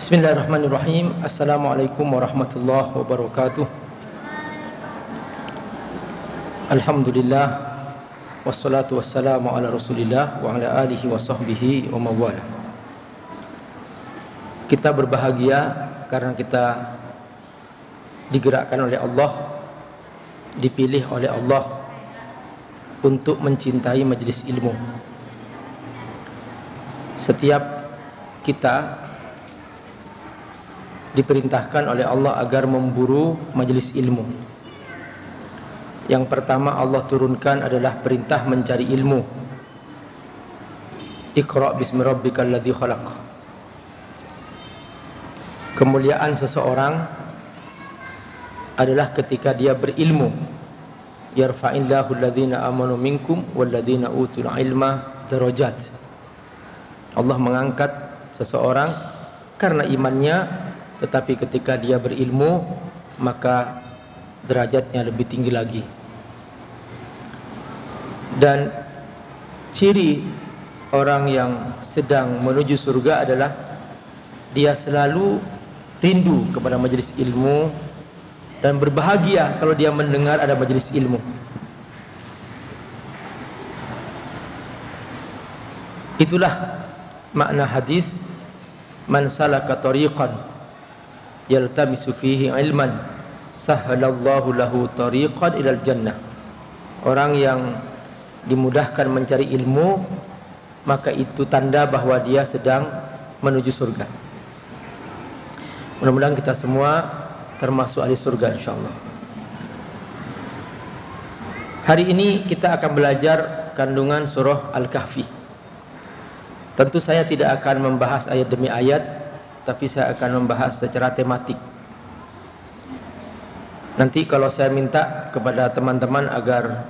Bismillahirrahmanirrahim. Assalamualaikum warahmatullahi wabarakatuh. Alhamdulillah wassalatu wassalamu ala Rasulillah wa ala alihi wa sahbihi wa mawala. Kita berbahagia karena kita digerakkan oleh Allah, dipilih oleh Allah untuk mencintai majelis ilmu. Setiap kita diperintahkan oleh Allah agar memburu majelis ilmu. Yang pertama Allah turunkan adalah perintah mencari ilmu. Iqra bismi rabbikal ladzi khalaq. Kemuliaan seseorang adalah ketika dia berilmu. Yarfa'illahu alladhina amanu minkum walladhina utul ilma darajat. Allah mengangkat seseorang karena imannya tetapi ketika dia berilmu maka derajatnya lebih tinggi lagi. Dan ciri orang yang sedang menuju surga adalah dia selalu rindu kepada majelis ilmu dan berbahagia kalau dia mendengar ada majelis ilmu. Itulah makna hadis man salaka tariqan yaltamisu fihi ilman sahhalallahu lahu tariqan ilal jannah. Orang yang dimudahkan mencari ilmu maka itu tanda bahwa dia sedang menuju surga. Mudah-mudahan kita semua termasuk ahli surga insyaallah. Hari ini kita akan belajar kandungan surah Al-Kahfi. Tentu saya tidak akan membahas ayat demi ayat tapi saya akan membahas secara tematik. Nanti kalau saya minta kepada teman-teman agar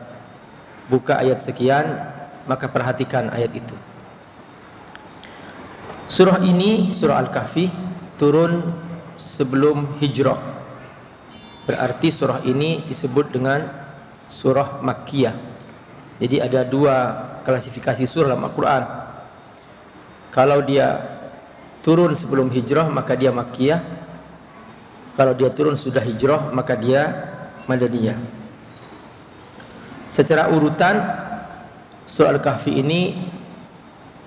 buka ayat sekian, maka perhatikan ayat itu. Surah ini, surah Al-Kahfi, turun sebelum hijrah. Berarti surah ini disebut dengan surah Makkiyah. Jadi ada dua klasifikasi surah dalam Al-Quran. Kalau dia turun sebelum hijrah maka dia Makkiyah. Kalau dia turun sudah hijrah maka dia Madaniyah. Secara urutan surah Al-Kahfi ini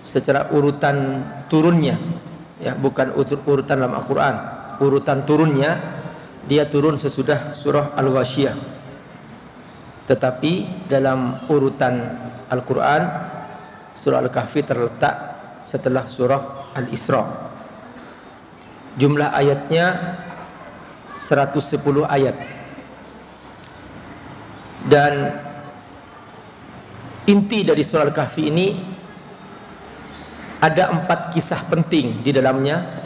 secara urutan turunnya ya bukan urutan dalam Al-Qur'an. Urutan turunnya dia turun sesudah surah Al-Ghasyiyah tetapi dalam urutan Al-Qur'an surah Al-Kahfi terletak setelah surah Al-Isra Jumlah ayatnya 110 ayat. Dan inti dari surah Al-Kahfi ini ada empat kisah penting di dalamnya.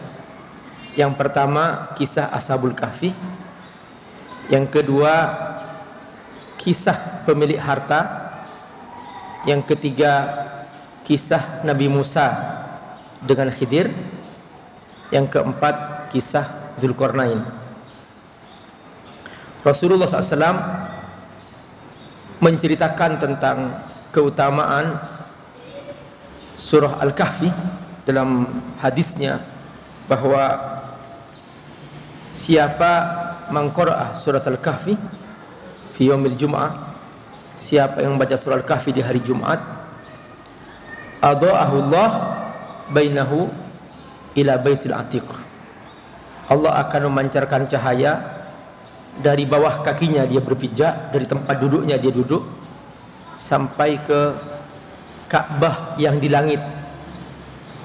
Yang pertama kisah Ashabul Kahfi. Yang kedua kisah pemilik harta. Yang ketiga kisah Nabi Musa dengan Khidir. Yang keempat kisah Zulkarnain. Rasulullah SAW menceritakan tentang keutamaan surah Al-Kahfi dalam hadisnya bahwa siapa mengqara'ah surat Al-Kahfi fi yaumil Jum'ah siapa yang membaca surah Al-Kahfi di hari Jumat adha'ahu Allah bainahu ila baitil atiq. Allah akan memancarkan cahaya dari bawah kakinya dia berpijak dari tempat duduknya dia duduk sampai ke Ka'bah yang di langit.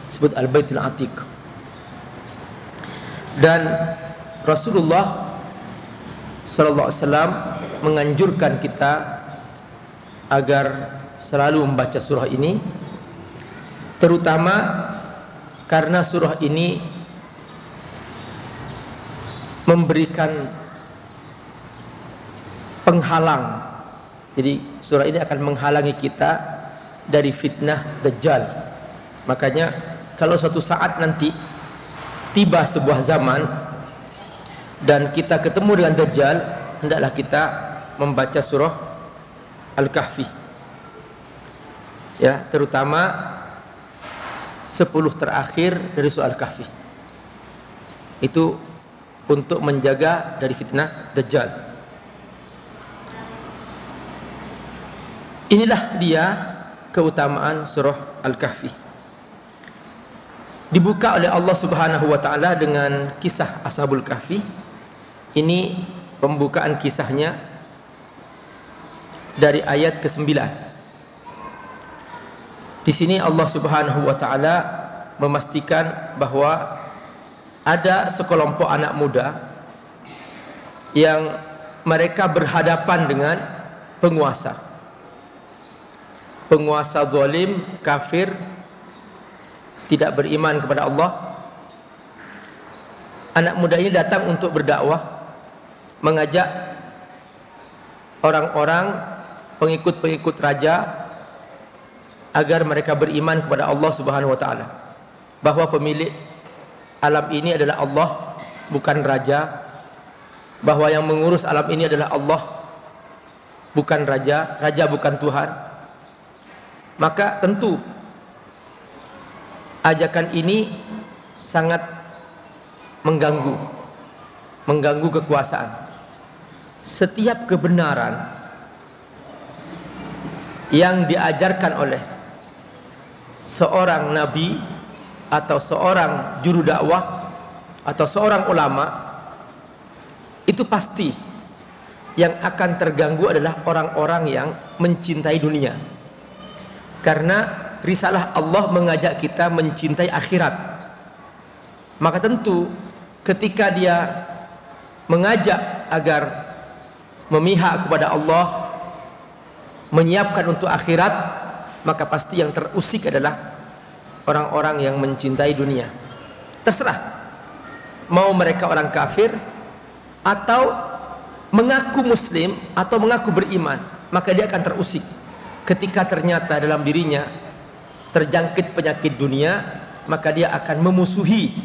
Disebut Al-Baitul Atiq. Dan Rasulullah sallallahu alaihi wasallam menganjurkan kita agar selalu membaca surah ini terutama karena surah ini memberikan penghalang. Jadi surah ini akan menghalangi kita dari fitnah dajjal. Makanya kalau suatu saat nanti tiba sebuah zaman dan kita ketemu dengan dajjal hendaklah kita membaca surah al-kahfi. Ya terutama sepuluh terakhir dari soal kahfi Itu untuk menjaga dari fitnah Dajjal. Inilah dia keutamaan surah Al-Kahfi. Dibuka oleh Allah Subhanahu wa taala dengan kisah Ashabul Kahfi. Ini pembukaan kisahnya dari ayat ke-9. Di sini Allah Subhanahu wa taala memastikan bahwa ada sekelompok anak muda yang mereka berhadapan dengan penguasa. Penguasa zalim, kafir, tidak beriman kepada Allah. Anak muda ini datang untuk berdakwah, mengajak orang-orang pengikut-pengikut raja agar mereka beriman kepada Allah Subhanahu wa taala. Bahwa pemilik alam ini adalah Allah bukan raja. Bahwa yang mengurus alam ini adalah Allah bukan raja. Raja bukan Tuhan. Maka tentu ajakan ini sangat mengganggu mengganggu kekuasaan. Setiap kebenaran yang diajarkan oleh seorang nabi atau seorang juru dakwah atau seorang ulama itu pasti yang akan terganggu adalah orang-orang yang mencintai dunia. Karena risalah Allah mengajak kita mencintai akhirat. Maka tentu ketika dia mengajak agar memihak kepada Allah menyiapkan untuk akhirat maka pasti yang terusik adalah orang-orang yang mencintai dunia. Terserah. Mau mereka orang kafir atau mengaku muslim atau mengaku beriman, maka dia akan terusik. Ketika ternyata dalam dirinya terjangkit penyakit dunia, maka dia akan memusuhi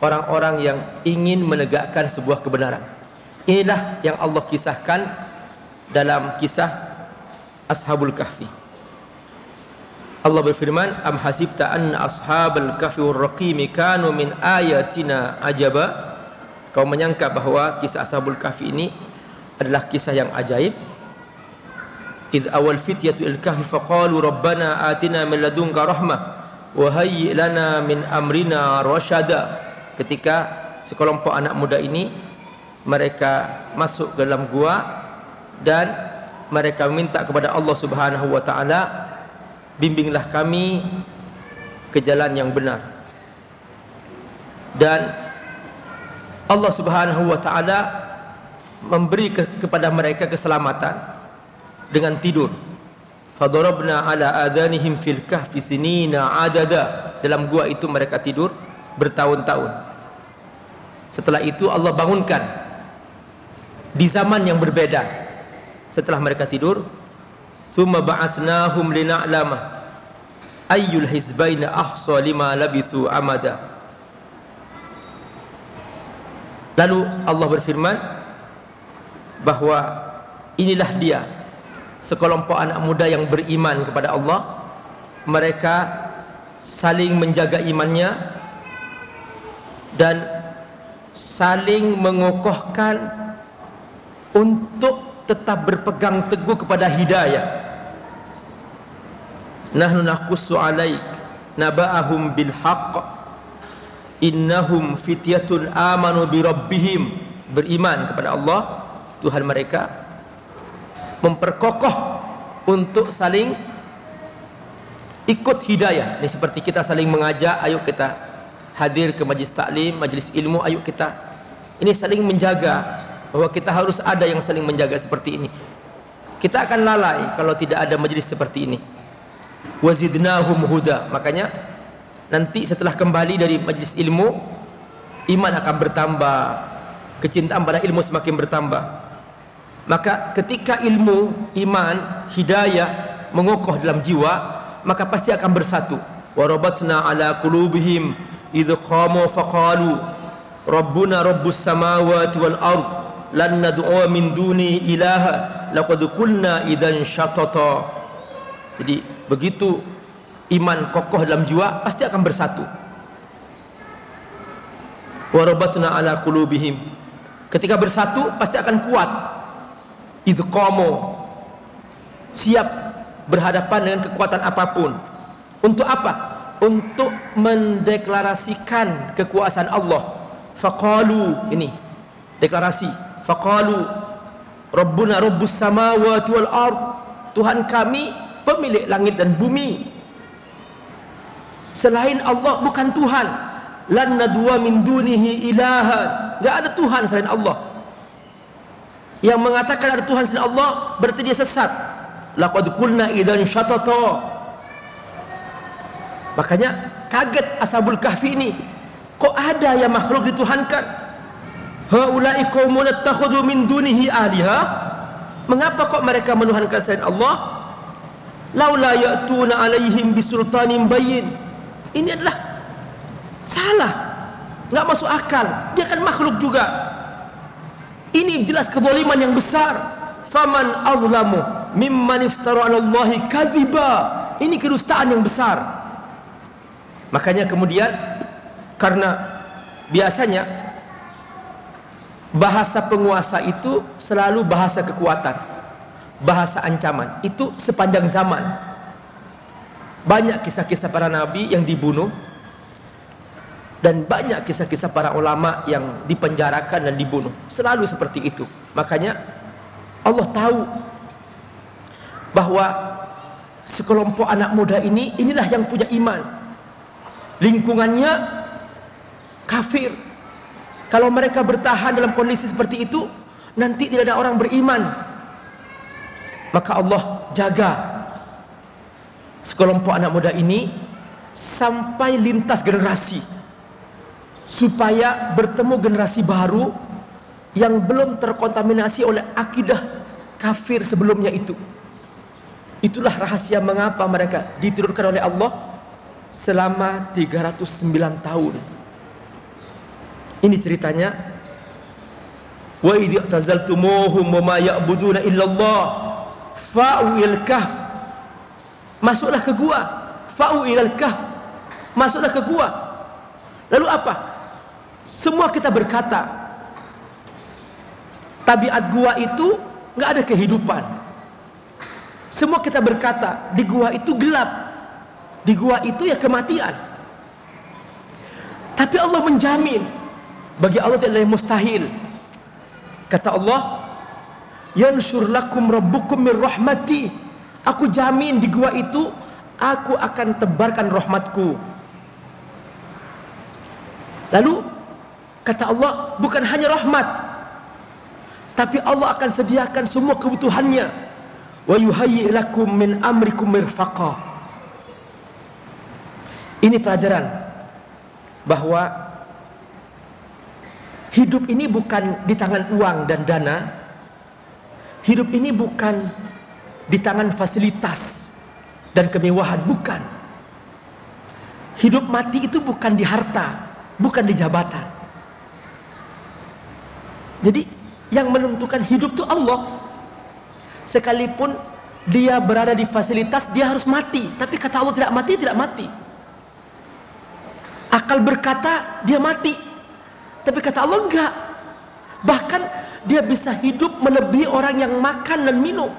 orang-orang yang ingin menegakkan sebuah kebenaran. Inilah yang Allah kisahkan dalam kisah Ashabul Kahfi. Allah berfirman am hasibta anna ashabal kahfi war raqim kanu min ayatina ajaba? Kau menyangka bahwa kisah ashabul kahfi ini adalah kisah yang ajaib? Id awal fityatu il kahfi faqalu rabbana atina min ladunka rahmah wa hayyi lana min amrina rasyada ketika sekelompok anak muda ini mereka masuk ke dalam gua dan mereka meminta kepada Allah Subhanahu wa taala bimbinglah kami ke jalan yang benar. Dan Allah Subhanahu wa taala memberi ke, kepada mereka keselamatan dengan tidur. Fadarabna ala adanihim fil kahfi sinina adada. Dalam gua itu mereka tidur bertahun-tahun. Setelah itu Allah bangunkan di zaman yang berbeda. Setelah mereka tidur Thumma ba'athnahum lina'lama ayyul hizbaina ahsa lima labithu amada. Lalu Allah berfirman bahwa inilah dia sekelompok anak muda yang beriman kepada Allah. Mereka saling menjaga imannya dan saling mengokohkan untuk tetap berpegang teguh kepada hidayah. Nahnu naqussu alaik naba'ahum bil haqq innahum fityatun amanu bi rabbihim. Beriman kepada Allah Tuhan mereka. Memperkokoh untuk saling ikut hidayah. Ini seperti kita saling mengajak ayo kita hadir ke majlis taklim majlis ilmu ayo kita. Ini saling menjaga bahwa kita harus ada yang saling menjaga seperti ini. Kita akan lalai kalau tidak ada majlis seperti ini. Wazidnahum huda. Makanya nanti setelah kembali dari majlis ilmu iman akan bertambah kecintaan pada ilmu semakin bertambah. Maka ketika ilmu iman hidayah mengokoh dalam jiwa maka pasti akan bersatu. Warabatna ala qulubihim idh qamu faqalu rabbuna rabbus samawati wal ard lan nad'u min duni ilaha laqad qulna idzan syatata jadi begitu iman kokoh dalam jiwa pasti akan bersatu. Warabatna ala qulubihim. Ketika bersatu pasti akan kuat. Komo siap berhadapan dengan kekuatan apa pun. Untuk apa? Untuk mendeklarasikan kekuasaan Allah. Faqalu ini deklarasi faqalu rabbuna rabbus samawati wal ard Tuhan kami pemilik langit dan bumi. Selain Allah bukan Tuhan. Lan nadwa min dunihi ilaha. Enggak ada Tuhan selain Allah. Yang mengatakan ada Tuhan selain Allah berarti dia sesat. Laqad qulna idan syatata makanya kaget ashabul kahfi ini. Kok ada yang makhluk dituhankan haula'i qaumun attakhadhu min dunihi aliha mengapa kok mereka menuhankan selain Allah? Laula ya'tuna alaihim bisultanin bayyin ini adalah salah. Enggak masuk akal. Dia kan makhluk juga. Ini jelas kezaliman yang besar. Faman azlamu mimman iftara 'ala Allahi kadhiba. Ini kedustaan yang besar. Makanya kemudian karena biasanya bahasa penguasa itu selalu bahasa kekuatan bahasa ancaman. Itu sepanjang zaman. Banyak kisah-kisah para nabi yang dibunuh dan banyak kisah-kisah para ulama yang dipenjarakan dan dibunuh. Selalu seperti itu. Makanya Allah tahu bahwa sekelompok anak muda ini inilah yang punya iman. Lingkungannya kafir kalau mereka bertahan dalam kondisi seperti itu nanti tidak ada orang beriman. Maka Allah jaga sekelompok anak muda ini sampai lintas generasi supaya bertemu generasi baru yang belum terkontaminasi oleh akidah kafir sebelumnya itu. Itulah rahasia mengapa mereka diturunkan oleh Allah selama 309 tahun ini ceritanya. Wa idh i'tazaltumuhum wa ma ya'buduna illallah fa'u il kahf. Masuklah ke gua. Fa'u ilal kahf. Masuklah ke gua. Lalu apa? Semua kita berkata tabiat gua itu nggak ada kehidupan. Semua kita berkata di gua itu gelap. Di gua itu ya kematian. Tapi Allah menjamin bagi Allah tidak ada yang mustahil. Kata Allah, "Yanshur lakum rabbukum min rahmati." Aku jamin di gua itu aku akan tebarkan rahmatku. Lalu kata Allah, bukan hanya rahmat, tapi Allah akan sediakan semua kebutuhannya. Wa yuhayyi lakum min amrikum mirfaqa. Ini pelajaran bahwa Hidup ini bukan di tangan uang dan dana. Hidup ini bukan di tangan fasilitas dan kemewahan, bukan. Hidup mati itu bukan di harta, bukan di jabatan. Jadi yang menentukan hidup itu Allah. Sekalipun dia berada di fasilitas, dia harus mati. Tapi kata Allah tidak mati, tidak mati. Akal berkata, dia mati. Tapi kata Allah enggak. Bahkan dia bisa hidup melebihi orang yang makan dan minum.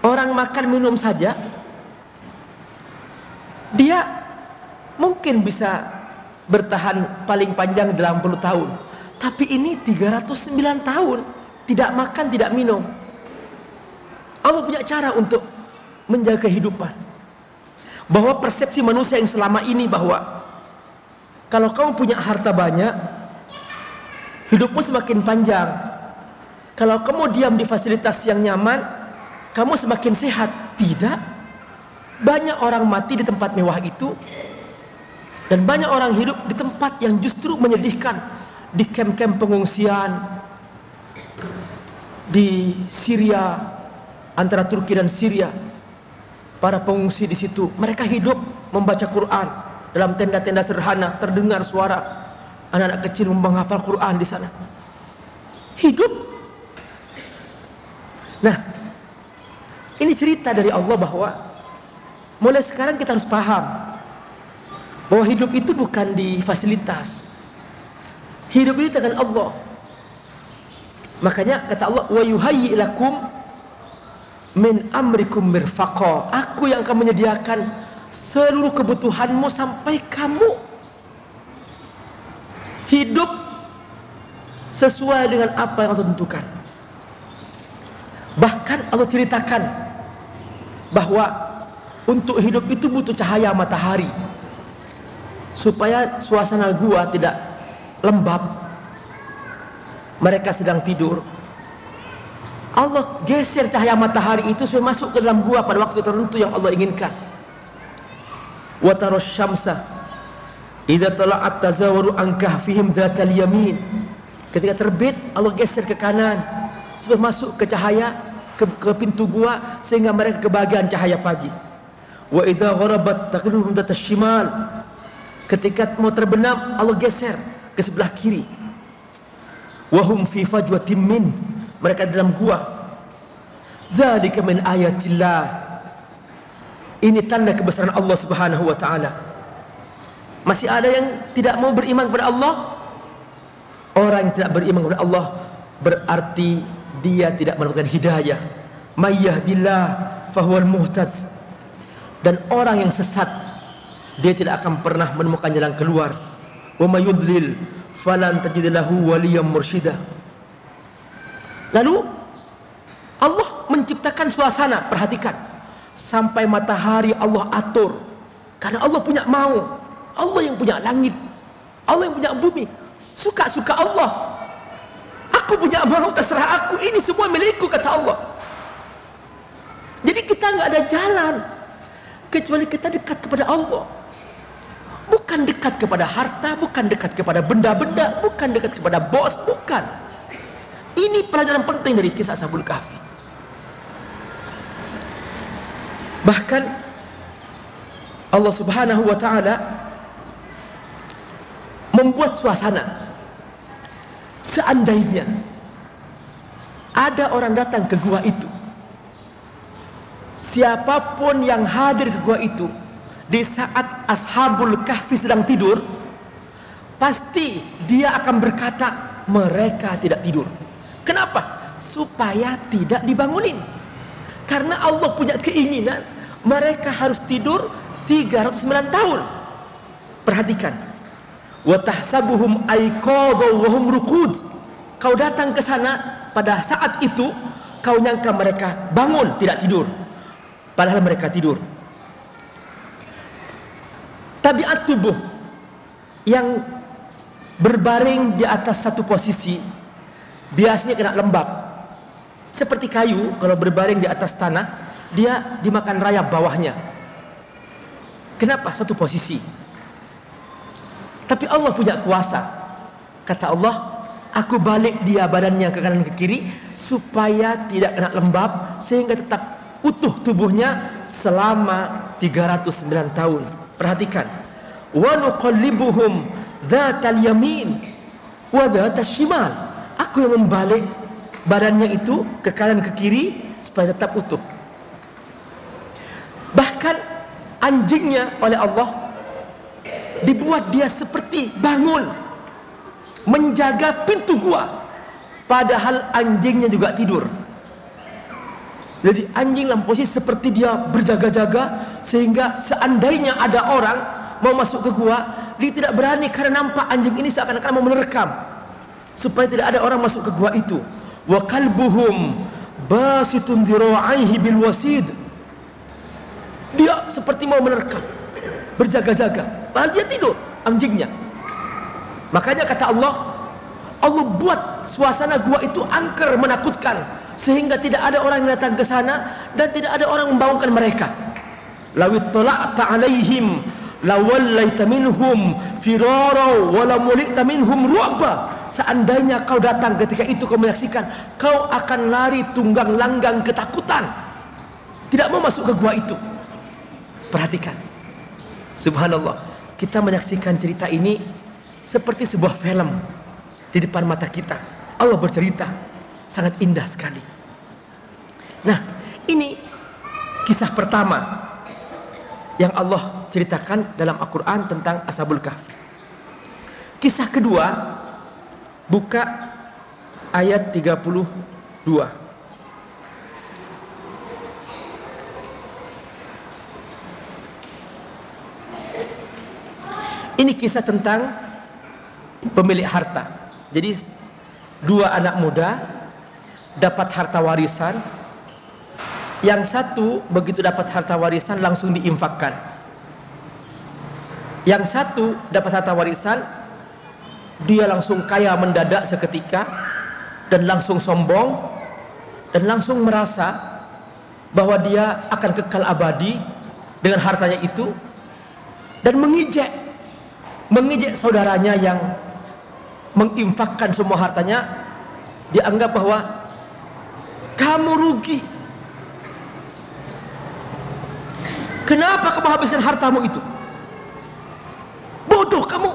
Orang makan minum saja dia mungkin bisa bertahan paling panjang 80 tahun. Tapi ini 309 tahun tidak makan, tidak minum. Allah punya cara untuk menjaga kehidupan. Bahwa persepsi manusia yang selama ini bahwa kalau kamu punya harta banyak, hidupmu semakin panjang. Kalau kamu diam di fasilitas yang nyaman, kamu semakin sehat. Tidak. Banyak orang mati di tempat mewah itu dan banyak orang hidup di tempat yang justru menyedihkan di kem-kem pengungsian di Syria antara Turki dan Syria para pengungsi di situ mereka hidup membaca Quran dalam tenda-tenda sederhana terdengar suara anak-anak kecil menghafal Quran di sana. Hidup. Nah, ini cerita dari Allah bahwa mulai sekarang kita harus paham bahwa hidup itu bukan di fasilitas. Hidup ini tangan Allah. Makanya kata Allah, "Wa yuhayyi lakum min amrikum mirfaqa." Aku yang akan menyediakan seluruh kebutuhanmu sampai kamu hidup sesuai dengan apa yang Allah tentukan. Bahkan Allah ceritakan bahwa untuk hidup itu butuh cahaya matahari supaya suasana gua tidak lembab. Mereka sedang tidur. Allah geser cahaya matahari itu supaya masuk ke dalam gua pada waktu tertentu yang Allah inginkan. Wa taras syamsa idza tala'at tazawaru an kahfihim dzatal yamin. Ketika terbit Allah geser ke kanan supaya masuk ke cahaya ke, ke pintu gua sehingga mereka kebahagiaan cahaya pagi. Wa idza gharabat taqluhum dzatal shimal. Ketika mau terbenam Allah geser ke sebelah kiri. Wahum fi fajwatin min. Mereka dalam gua. Dzalika min ayatillah. Ini tanda kebesaran Allah Subhanahu wa taala. Masih ada yang tidak mau beriman kepada Allah? Orang yang tidak beriman kepada Allah berarti dia tidak mendapatkan hidayah. Mayyahdillah fahuwal muhtad. Dan orang yang sesat dia tidak akan pernah menemukan jalan keluar. Wa mayudlil falan tajid lahu waliyan. Lalu Allah menciptakan suasana, perhatikan. Sampai matahari Allah atur. Karena Allah punya mau. Allah yang punya langit. Allah yang punya bumi. Suka-suka Allah. Aku punya mau, terserah aku. Ini semua milikku, kata Allah. Jadi kita nggak ada jalan. Kecuali kita dekat kepada Allah. Bukan dekat kepada harta, bukan dekat kepada benda-benda, bukan dekat kepada bos, bukan. Ini pelajaran penting dari kisah Sabul Kahfi. Bahkan Allah Subhanahu wa taala membuat suasana. Seandainya ada orang datang ke gua itu siapa pun yang hadir ke gua itu di saat ashabul kahfi sedang tidur pasti dia akan berkata mereka tidak tidur. Kenapa? Supaya tidak dibangunin karena Allah punya keinginan mereka harus tidur 309 tahun. Perhatikan. Wa tahsabuhum aiqadha rukud. Kau datang ke sana pada saat itu kau nyangka mereka bangun tidak tidur. Padahal mereka tidur. Tabiat tubuh yang berbaring di atas satu posisi biasanya kena lembab seperti kayu kalau berbaring di atas tanah dia dimakan rayap bawahnya. Kenapa? Satu posisi. Tapi Allah punya kuasa. Kata Allah aku balik dia badannya ke kanan ke kiri supaya tidak kena lembab sehingga tetap utuh tubuhnya selama 309 tahun. Perhatikan. Wa nuqallibuhum dzatal yamin wa dzatal shimal. Aku yang membalik badannya itu ke kanan ke kiri supaya tetap utuh bahkan anjingnya oleh Allah dibuat dia seperti bangun menjaga pintu gua padahal anjingnya juga tidur jadi anjing dalam posisi seperti dia berjaga-jaga sehingga seandainya ada orang mau masuk ke gua, dia tidak berani karena nampak anjing ini seakan-akan mau menerkam. Supaya tidak ada orang masuk ke gua itu. Wa kalbuhum basitun dhira'aihi bil wasid. Dia seperti mau menerkam, berjaga-jaga. Padahal dia tidur anjingnya. Makanya kata Allah, Allah buat suasana gua itu angker menakutkan sehingga tidak ada orang yang datang ke sana dan tidak ada orang membangunkan mereka. Lawit tala'ta alaihim lawallaita minhum firara wa lamulita minhum ru'ba. Seandainya kau datang ketika itu kau menyaksikan, kau akan lari tunggang langgang ketakutan. Tidak mau masuk ke gua itu. Perhatikan. Subhanallah. Kita menyaksikan cerita ini seperti sebuah film di depan mata kita. Allah bercerita sangat indah sekali. Nah, ini kisah pertama yang Allah ceritakan dalam Al-Quran tentang Ashabul Kahfi. Kisah kedua buka ayat 32 Ini kisah tentang pemilik harta. Jadi dua anak muda dapat harta warisan. Yang satu begitu dapat harta warisan langsung diinfakkan. Yang satu dapat harta warisan dia langsung kaya mendadak seketika dan langsung sombong dan langsung merasa bahwa dia akan kekal abadi dengan hartanya itu dan mengijek mengijek saudaranya yang menginfakkan semua hartanya dianggap bahwa kamu rugi kenapa kamu habiskan hartamu itu? Bodoh kamu.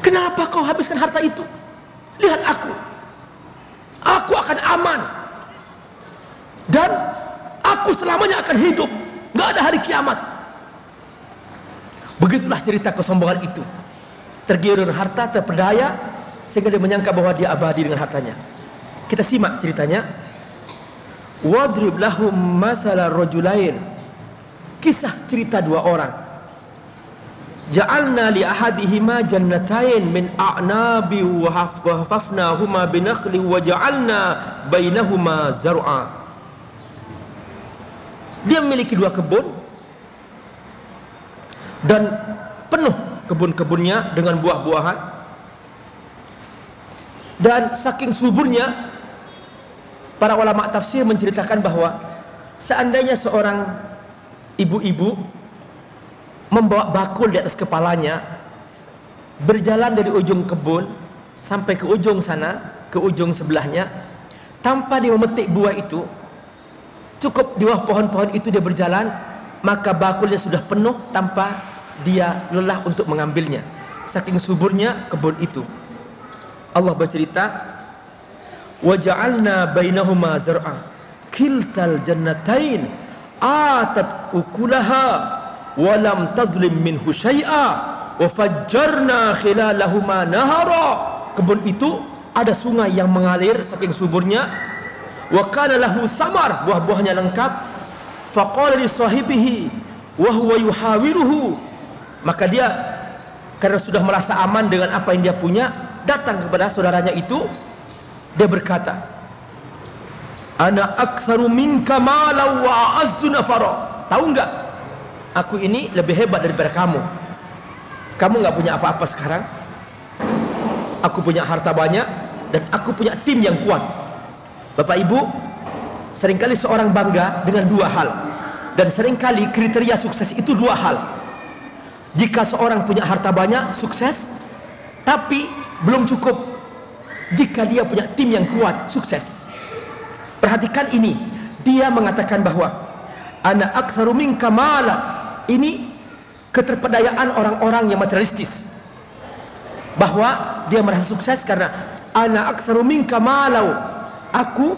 Kenapa kau habiskan harta itu? Lihat aku. Aku akan aman. Dan aku selamanya akan hidup. Nggak ada hari kiamat. Begitulah cerita kesombongan itu. Tergiur dengan harta, terpedaya, sehingga dia menyangka bahwa dia abadi dengan hartanya. Kita simak ceritanya. Wadrib lahum masala rajulain. Kisah cerita dua orang. Ja'alna li ahadihima jannatain min a'nabi wa hafafnahuma binakhli wa ja'alna bainahuma zar'a. Dia memiliki dua kebun dan penuh kebun-kebunnya dengan buah-buahan dan saking suburnya para ulama tafsir menceritakan bahwa seandainya seorang ibu-ibu membawa bakul di atas kepalanya berjalan dari ujung kebun sampai ke ujung sana ke ujung sebelahnya tanpa dia memetik buah itu cukup di bawah pohon-pohon itu dia berjalan maka bakulnya sudah penuh tanpa dia lelah untuk mengambilnya. Saking suburnya kebun itu. Allah bercerita waja'alna bainahuma zar'a. Kiltal jannatain. Atat ukulaha. Walam tazlim minhu syai'a. Wa fajjarna khilalahuma nahara. Kebun itu ada sungai yang mengalir saking suburnya wa kana lahu samar buah-buahnya lengkap. Faqala li sahibihi wa huwa yuhawiruhu. Maka dia karena sudah merasa aman dengan apa yang dia punya datang kepada saudaranya itu dia berkata ana aktsaru minka mala wa azzu nafara tahu enggak aku ini lebih hebat daripada kamu kamu enggak punya apa-apa sekarang aku punya harta banyak dan aku punya tim yang kuat Bapak Ibu Seringkali seorang bangga dengan dua hal dan sering kali kriteria sukses itu dua hal. Jika seorang punya harta banyak, sukses, tapi belum cukup. Jika dia punya tim yang kuat, sukses. Perhatikan ini, dia mengatakan bahwa ana aktsaru minka Ini keterpedayaan orang-orang yang materialistis. Bahwa dia merasa sukses karena ana aktsaru minka Aku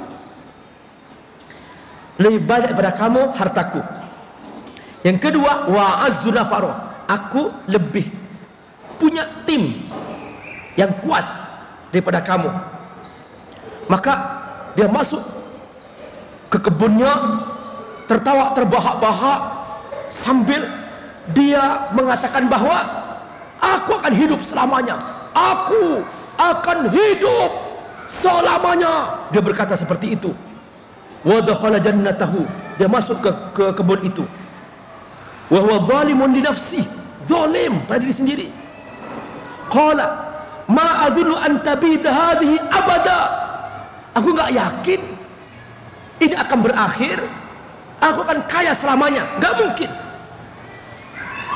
lebih banyak daripada kamu hartaku. Yang kedua wa aku lebih punya tim yang kuat daripada kamu. Maka dia masuk ke kebunnya tertawa terbahak-bahak sambil dia mengatakan bahwa aku akan hidup selamanya. Aku akan hidup selamanya. Dia berkata seperti itu. Wa jannatahu. Dia masuk ke, ke kebun itu. Wa huwa zalimun li nafsi zalim pada diri sendiri. Qala ma azunnu an hadhihi abada. Aku enggak yakin ini akan berakhir. Aku akan kaya selamanya. Enggak mungkin.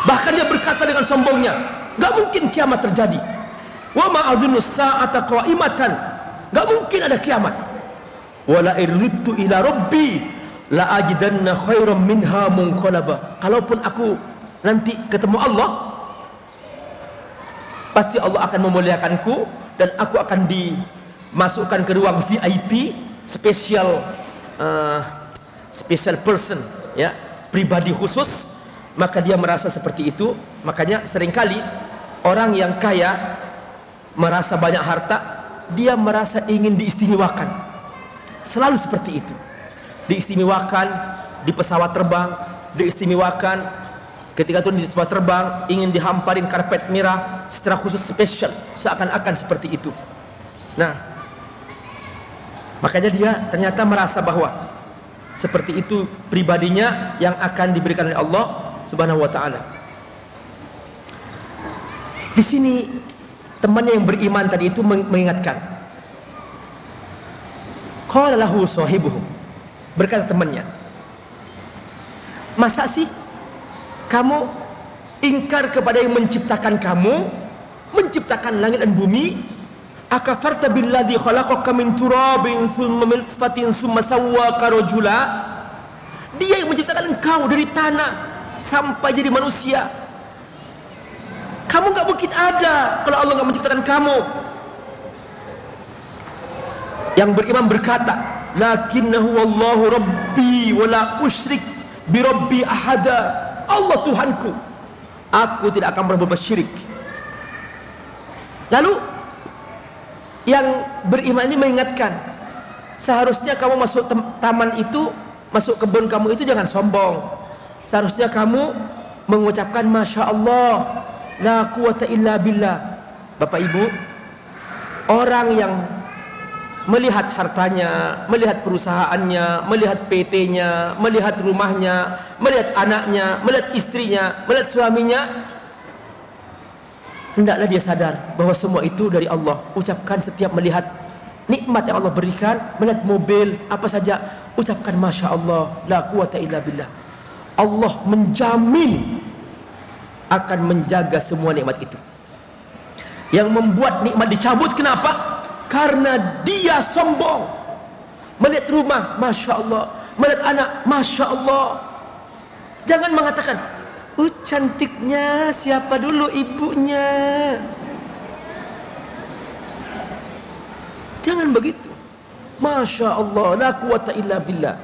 Bahkan dia berkata dengan sombongnya enggak mungkin kiamat terjadi. Wa ma azunnu sa'ata qa'imatan. Enggak mungkin ada kiamat. Wala irridtu ila rabbi la ajidanna khairan minha munqalaba. Kalaupun aku nanti ketemu Allah pasti Allah akan memuliakanku dan aku akan dimasukkan ke ruang VIP special uh, special person ya pribadi khusus. Maka dia merasa seperti itu. Makanya sering kali orang yang kaya merasa banyak harta dia merasa ingin diistimewakan. Selalu seperti itu. Diistimewakan di pesawat terbang diistimewakan ketika turun di pesawat terbang ingin dihamparin karpet merah secara khusus spesial seakan-akan seperti itu nah makanya dia ternyata merasa bahwa seperti itu pribadinya yang akan diberikan oleh Allah Subhanahu wa taala di sini temannya yang beriman tadi itu mengingatkan. Qala lahu sahibuhu. Berkata temannya, "Masa sih kamu ingkar kepada yang menciptakan kamu, menciptakan langit dan bumi? Akafarta billadhi khalaqaka min turabin thumma min fatin thumma sawwaka rajula?" Dia yang menciptakan engkau dari tanah sampai jadi manusia kamu nggak mungkin ada kalau Allah nggak menciptakan kamu. Yang beriman berkata, "Lakinnahu wallahu rabbi wa la usyrik bi rabbi ahada." Allah Tuhanku. Aku tidak akan berbuat syirik. Lalu yang beriman ini mengingatkan, seharusnya kamu masuk taman itu, masuk kebun kamu itu jangan sombong. Seharusnya kamu mengucapkan masya Allah La quwata illa billah. Bapak Ibu, orang yang melihat hartanya, melihat perusahaannya, melihat PT-nya, melihat rumahnya, melihat anaknya, melihat istrinya, melihat suaminya, hendaklah dia sadar bahwa semua itu dari Allah. Ucapkan setiap melihat nikmat yang Allah berikan, melihat mobil, apa saja, ucapkan Masya Allah, la quwata illa billah. Allah menjamin akan menjaga semua nikmat itu yang membuat nikmat dicabut kenapa? Karena dia sombong. Melihat rumah Masya Allah melihat anak Masya Allah jangan mengatakan oh cantiknya siapa dulu ibunya? Jangan begitu. Masya Allah la quwata illa billah.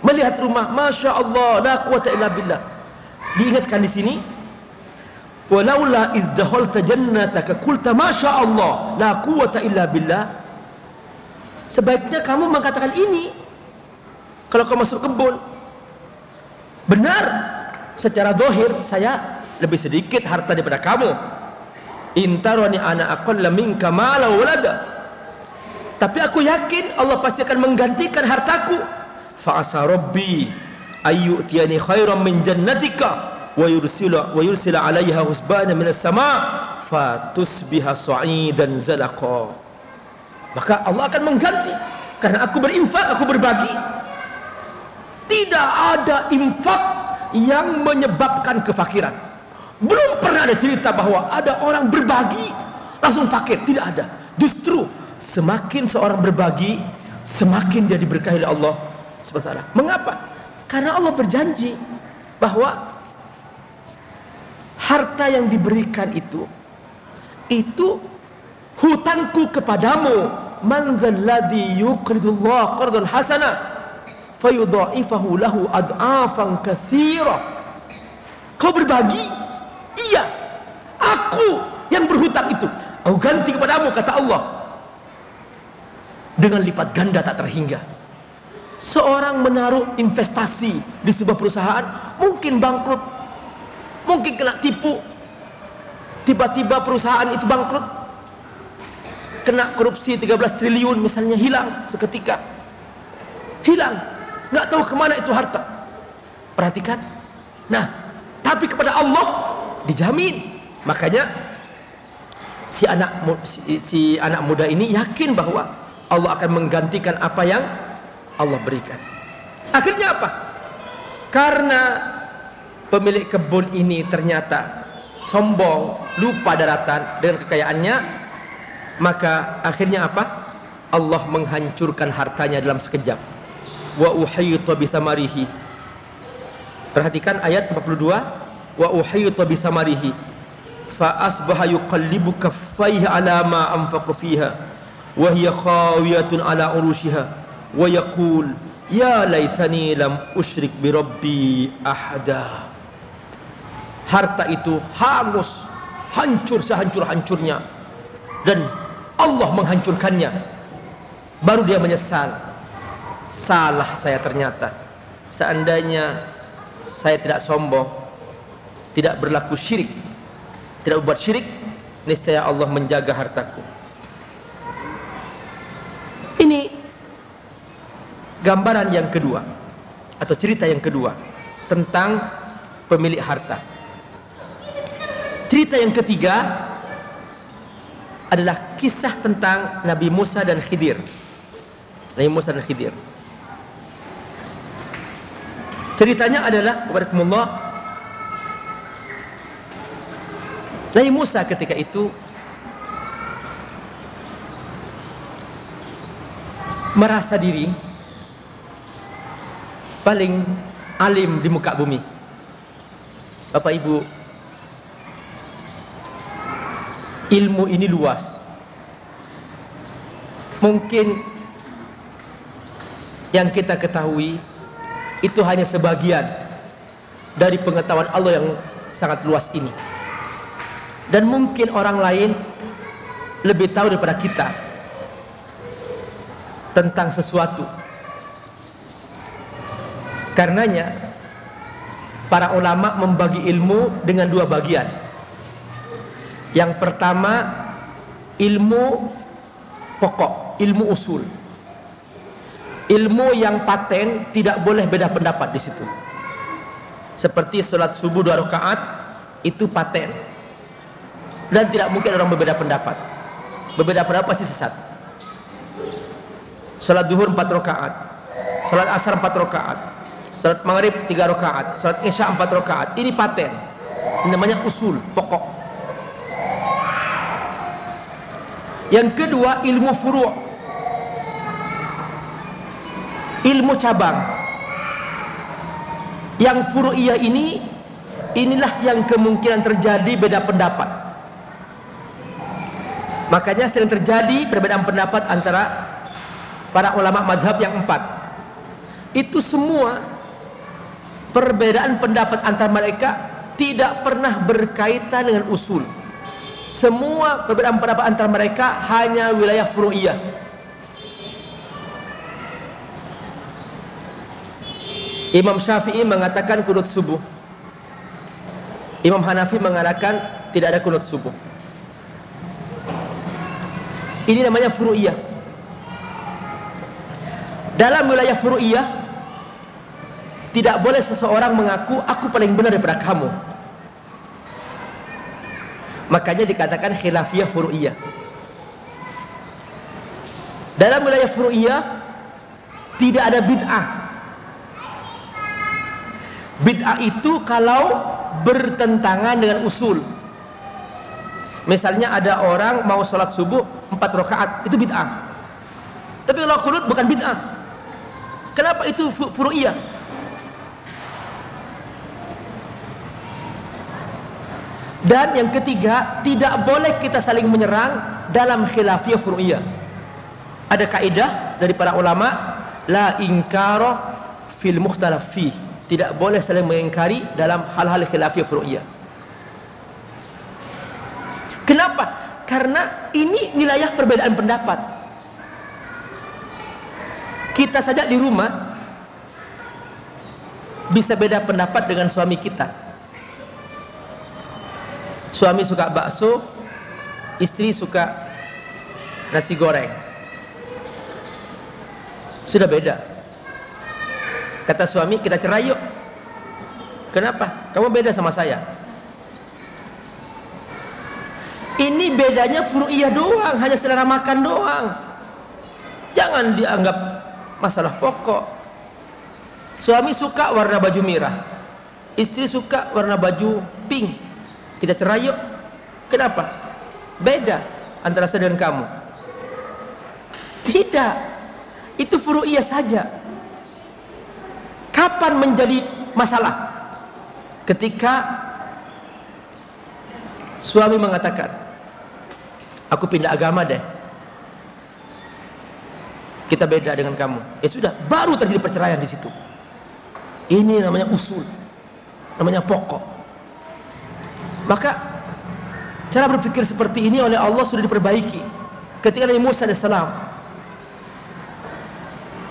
Melihat rumah Masya Allah la quwata illa billah. Diingatkan di sini walaula iz dakhalta jannataka qulta masya Allah la quwata illa billah. Sebaiknya kamu mengatakan ini kalau kamu masuk kebun. Benar secara zahir saya lebih sedikit harta daripada kamu. Intarani ana aqalla minka mala walada. Tapi aku yakin Allah pasti akan menggantikan hartaku. Fa asa rabbi ayyutiyani khairan min jannatika wa yursila wa yursila 'alayha husbana min as-sama' fatusbiha maka Allah akan mengganti. Karena aku berinfak aku berbagi. Tidak ada infak yang menyebabkan kefakiran. Belum pernah ada cerita bahwa ada orang berbagi langsung fakir. Tidak ada. Justru semakin seorang berbagi semakin dia diberkahi oleh Allah subhanahu mengapa? Karena Allah berjanji bahwa harta yang diberikan itu itu hutangku kepadamu. Man dzalladzi yuqridullah qardan hasana fayudha'ifahu lahu ad'afan katsira kau berbagi? Iya. Aku yang berhutang itu. Aku ganti kepadamu kata Allah. Dengan lipat ganda tak terhingga. Seorang menaruh investasi di sebuah perusahaan mungkin bangkrut mungkin kena tipu. Tiba-tiba perusahaan itu bangkrut. Kena korupsi 13 triliun misalnya hilang seketika. Hilang. Nggak tahu ke mana itu harta. Perhatikan. Nah tapi kepada Allah dijamin. Makanya si anak si, si anak muda ini yakin bahwa Allah akan menggantikan apa yang Allah berikan. Akhirnya apa? Karena pemilik kebun ini ternyata sombong, lupa daratan dengan kekayaannya, maka akhirnya apa? Allah menghancurkan hartanya dalam sekejap. Wa uhayyita bi Perhatikan ayat 42, wa uhayyita bi thamarihi fa asbaha yuqallibu kaffaihi ala ma anfaqa fiha. Wa hiya khawiyatun ala urushiha. Wa yaqul ya laitani lam usyrik bi rabbi ahada harta itu hangus hancur sehancur-hancurnya. Dan Allah menghancurkannya. Baru dia menyesal. Salah saya ternyata. Seandainya saya tidak sombong tidak berlaku syirik tidak berbuat syirik niscaya Allah menjaga hartaku. Ini gambaran yang kedua atau cerita yang kedua tentang pemilik harta cerita yang ketiga adalah kisah tentang Nabi Musa dan Khidir Nabi Musa dan Khidir ceritanya adalah kepada Nabi Musa ketika itu merasa diri paling alim di muka bumi. Bapak Ibu, ilmu ini luas. Mungkin yang kita ketahui itu hanya sebagian dari pengetahuan Allah yang sangat luas ini. Dan mungkin orang lain lebih tahu daripada kita tentang sesuatu. Karenanya para ulama membagi ilmu dengan dua bagian yang pertama ilmu pokok ilmu usul. Ilmu yang paten tidak boleh beda pendapat di situ. Seperti sholat subuh dua rakaat itu paten. Dan tidak mungkin orang berbeda pendapat. Berbeda pendapat pasti sesat. Salat duhur 4 rakaat salat asar 4 rakaat salat maghrib 3 rakaat salat isya 4 rakaat. Ini paten. Ini namanya usul pokok yang kedua ilmu furu' ilmu cabang yang furu'iyah ini inilah yang kemungkinan terjadi beda pendapat Makanya sering terjadi perbedaan pendapat antara para ulama madhab yang empat. Itu semua perbedaan pendapat antara mereka tidak pernah berkaitan dengan usul. Semua perbedaan pendapat antara mereka hanya wilayah furu'iyah. Imam Syafi'i mengatakan kunut subuh. Imam Hanafi mengatakan tidak ada kunut subuh. Ini namanya furu'iyah. Dalam wilayah furu'iyah tidak boleh seseorang mengaku aku paling benar daripada kamu. Makanya dikatakan khilafiyah furu'iyah. Dalam wilayah furu'iyah tidak ada bid'ah. Bid'ah itu kalau bertentangan dengan usul. Misalnya ada orang mau sholat subuh empat rakaat itu bid'ah tapi kalau kunut bukan bid'ah kenapa itu furu'iyah dan yang ketiga tidak boleh kita saling menyerang dalam khilafiyah furu'iyah ada kaidah dari para ulama la inkaro fil mukhtalaf tidak boleh saling mengingkari dalam hal-hal khilafiyah furu'iyah kenapa? Karena ini wilayah perbedaan pendapat. Kita saja di rumah bisa beda pendapat dengan suami kita. Suami suka bakso, istri suka nasi goreng. Sudah beda. Kata suami, kita cerai yuk. Kenapa? Kamu beda sama saya. Ini bedanya furu'iyah doang, hanya selera makan doang. Jangan dianggap masalah pokok. Suami suka warna baju merah, istri suka warna baju pink. Kita cerai yuk. Kenapa? Beda antara saya dan kamu. Tidak. Itu furu'iyah saja. Kapan menjadi masalah? Ketika suami mengatakan, aku pindah agama deh kita beda dengan kamu ya sudah baru terjadi perceraian di situ ini namanya usul namanya pokok maka Cara berpikir seperti ini oleh Allah sudah diperbaiki. Ketika Nabi Musa AS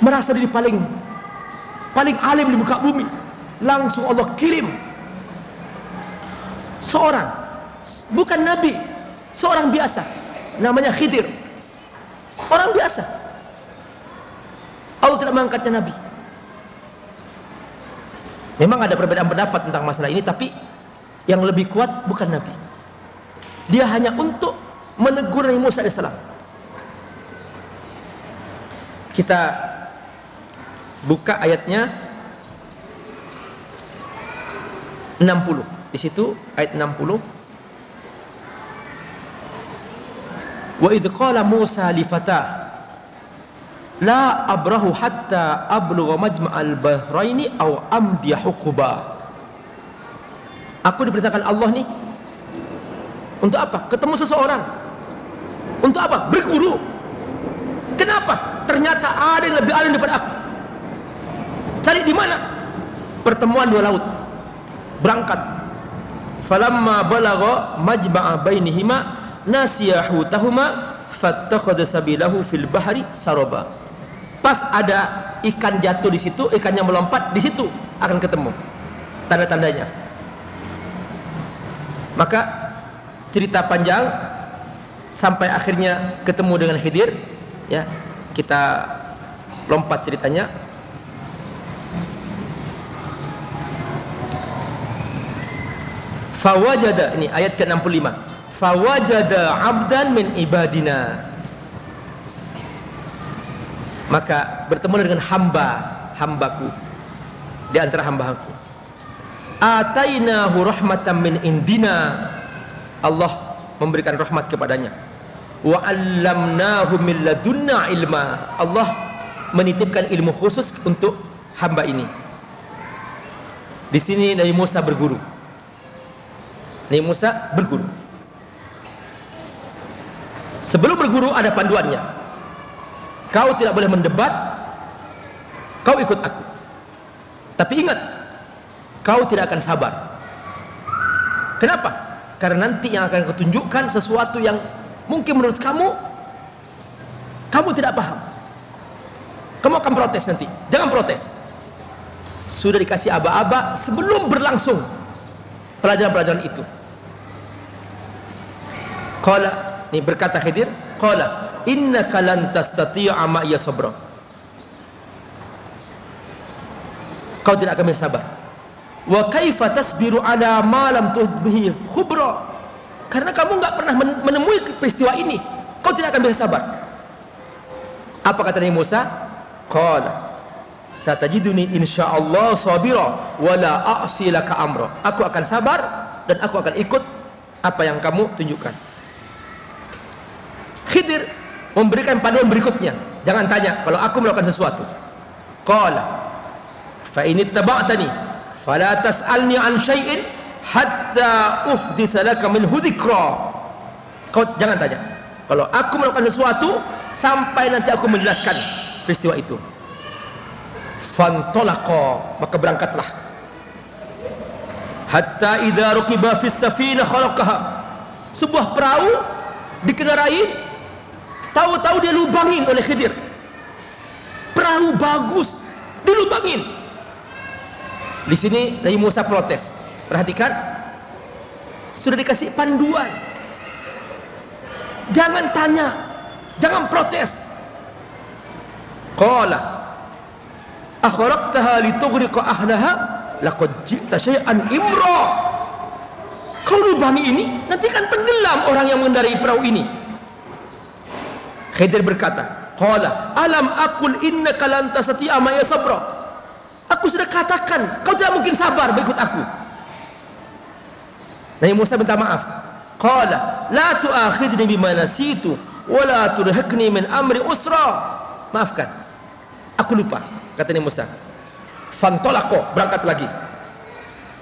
merasa diri paling paling alim di muka bumi, langsung Allah kirim seorang bukan nabi, seorang biasa namanya Khidir. Orang biasa. Allah tidak mengangkatnya nabi. Memang ada perbedaan pendapat tentang masalah ini tapi yang lebih kuat bukan nabi. Dia hanya untuk menegur Nabi Musa AS. Kita buka ayatnya 60. Di situ ayat 60. Wa idh qala Musa li fata la abrahu hatta ablugha majma'al bahraini aw amdiya huquba. Aku diperintahkan Allah nih untuk apa? Ketemu seseorang. Untuk apa? Berguru. Kenapa? Ternyata ada yang lebih alim daripada aku. Cari di mana? Pertemuan dua laut. Berangkat. Falamma balagha majma'a bainihima nasiya hutahuma fattakhadha sabilahu fil bahri saraba. Pas ada ikan jatuh di situ, ikannya melompat di situ akan ketemu. Tanda-tandanya. Maka cerita panjang sampai akhirnya ketemu dengan Khidir ya kita lompat ceritanya. Fawajada ini ayat ke-65. Fawajada abdan min ibadina. Maka bertemu dengan hamba hambaku di antara hamba-hambaku atainahu rahmatan min indina. Allah memberikan rahmat kepadanya. Wa 'allamnahu min ladunna ilma. Allah menitipkan ilmu khusus untuk hamba ini. Di sini Nabi Musa berguru. Nabi Musa berguru. Sebelum berguru ada panduannya. Kau tidak boleh mendebat kau ikut aku. Tapi ingat kau tidak akan sabar. Kenapa? Karena nanti yang akan ketunjukkan sesuatu yang mungkin menurut kamu kamu tidak paham. Kamu akan protes nanti. Jangan protes. Sudah dikasih aba-aba sebelum berlangsung pelajaran-pelajaran itu. Qala ini berkata Khidir Qala innaka lan tastati'a ma iya sabra. Kau tidak akan bisa sabar wa kaifa tasbiru ala ma lam tuhbihi khubra. Karena kamu nggak pernah menemui peristiwa ini kau tidak akan bisa sabar. Apa kata Nabi Musa? Qala satajiduni insyaallah sabira wala a'si laka amra. Aku akan sabar dan aku akan ikut apa yang kamu tunjukkan. Khidir memberikan panduan berikutnya. Jangan tanya kalau aku melakukan sesuatu. Qala fa ini taba'tani fala tas'alni an syai'in hatta uhditsa laka min dhikra kau jangan tanya. Kalau aku melakukan sesuatu sampai nanti aku menjelaskan peristiwa itu. Fantolaqa maka berangkatlah. Hatta idza rukiba fis safina khalaqaha. Sebuah perahu dikendarai tahu-tahu dia lubangin oleh Khidir. Perahu bagus dilubangin di sini Nabi Musa protes. Perhatikan, sudah dikasih panduan. Jangan tanya, jangan protes. Qala akhraqtaha litughriqa ahlaha laqad ji'ta syai'an imra. Kau lubangi ini nanti kan tenggelam orang yang mengendarai perahu ini. Khidir berkata, "Qala alam aqul innaka lan tastati'a ma sabra." Aku sudah katakan, kau tidak mungkin sabar berikut aku. Nabi Musa minta maaf. Qala la tu'akhidni bima nasitu wa la turhaqni min amri usra. Maafkan. Aku lupa, kata Nabi Musa. Fantolako, berangkat lagi.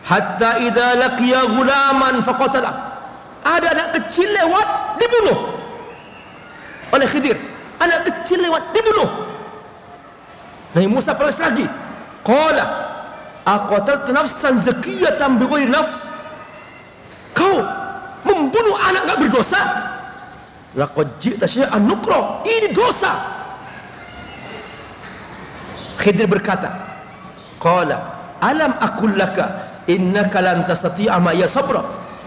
Hatta idza laqiya ghulaman faqatala. Ada anak kecil lewat dibunuh oleh Khidir. Anak kecil lewat dibunuh. Nabi Musa protes lagi. Qala aqatalta nafsan zakiyatan bighairi nafs. Kau membunuh bunuh anak nggak berdosa laqad ji'ta syai'an nukra ini dosa Khidir berkata qala alam aqul laka innaka lan tastati'a ma ya sabra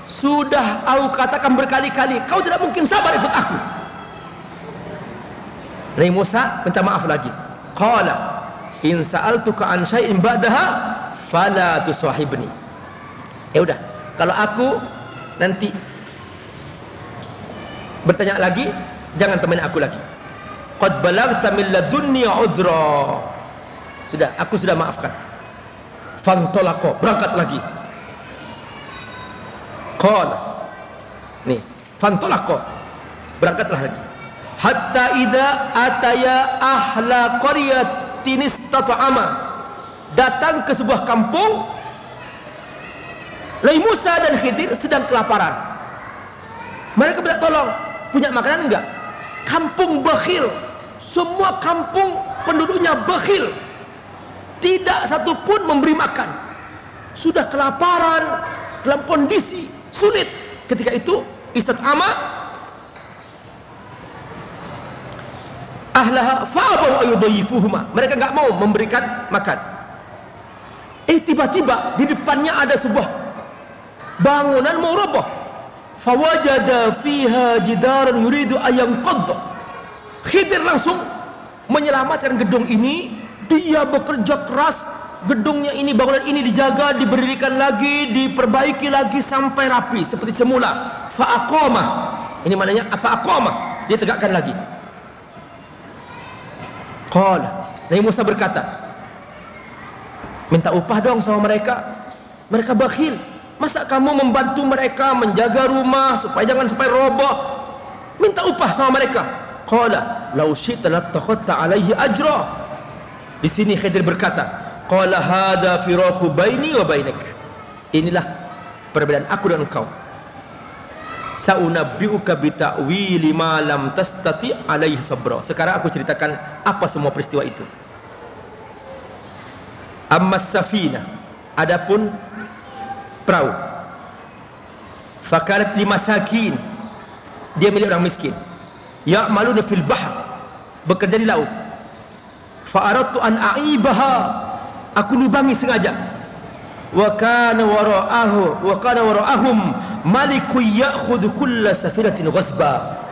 sudah aku katakan berkali-kali kau tidak mungkin sabar ikut aku. Nabi Musa minta maaf lagi. qala in sa'altuka an syai'in ba'daha fala tusahibni. Ya udah kalau aku nanti bertanya lagi jangan temani aku lagi. Qad balagta min ladunni udra. Sudah aku sudah maafkan. Fantolako berangkat lagi. Qala. Nih fantolako berangkatlah lagi. Hatta idza ataya ahla qaryatin istata'ama datang ke sebuah kampung Lai Musa dan Khidir sedang kelaparan. Mereka minta tolong punya makanan enggak? Kampung bakhil. Semua kampung penduduknya bakhil. Tidak satu pun memberi makan. Sudah kelaparan dalam kondisi sulit. Ketika itu Istad Ama ahlaha fa'abaw ayudayifuhuma mereka enggak mau memberikan makan. Eh tiba-tiba di depannya ada sebuah bangunan mau roboh fawajada fiha jidaran yuridu ayam qad Khidir langsung menyelamatkan gedung ini. Dia bekerja keras. Gedungnya ini bangunan ini dijaga diberikan lagi diperbaiki lagi sampai rapi. Seperti semula. Fa'aqama. Ini maknanya fa'aqama. Dia tegakkan lagi qala Nabi Musa berkata minta upah dong sama mereka mereka bakhil Masa kamu membantu mereka menjaga rumah supaya jangan sampai roboh? Minta upah sama mereka. Qala law syi'ta lattakhadta alaihi ajra. Di sini Khidir berkata, qala hadha firaku baini wa bainik. Inilah perbedaan aku dan engkau. Saunabbi'uka bi ta'wili ma lam tastati alaihi sabra. Sekarang aku ceritakan apa semua peristiwa itu. Amma safina. Adapun perahu fakarat limasakin dia milik orang miskin ya'maluna fil bahr bekerja di laut fa aradtu an a'ibaha aku lubangi sengaja wa kana wara'ahu wa kana wara'ahum maliku ya'khudhu kulla safinatin ghasba.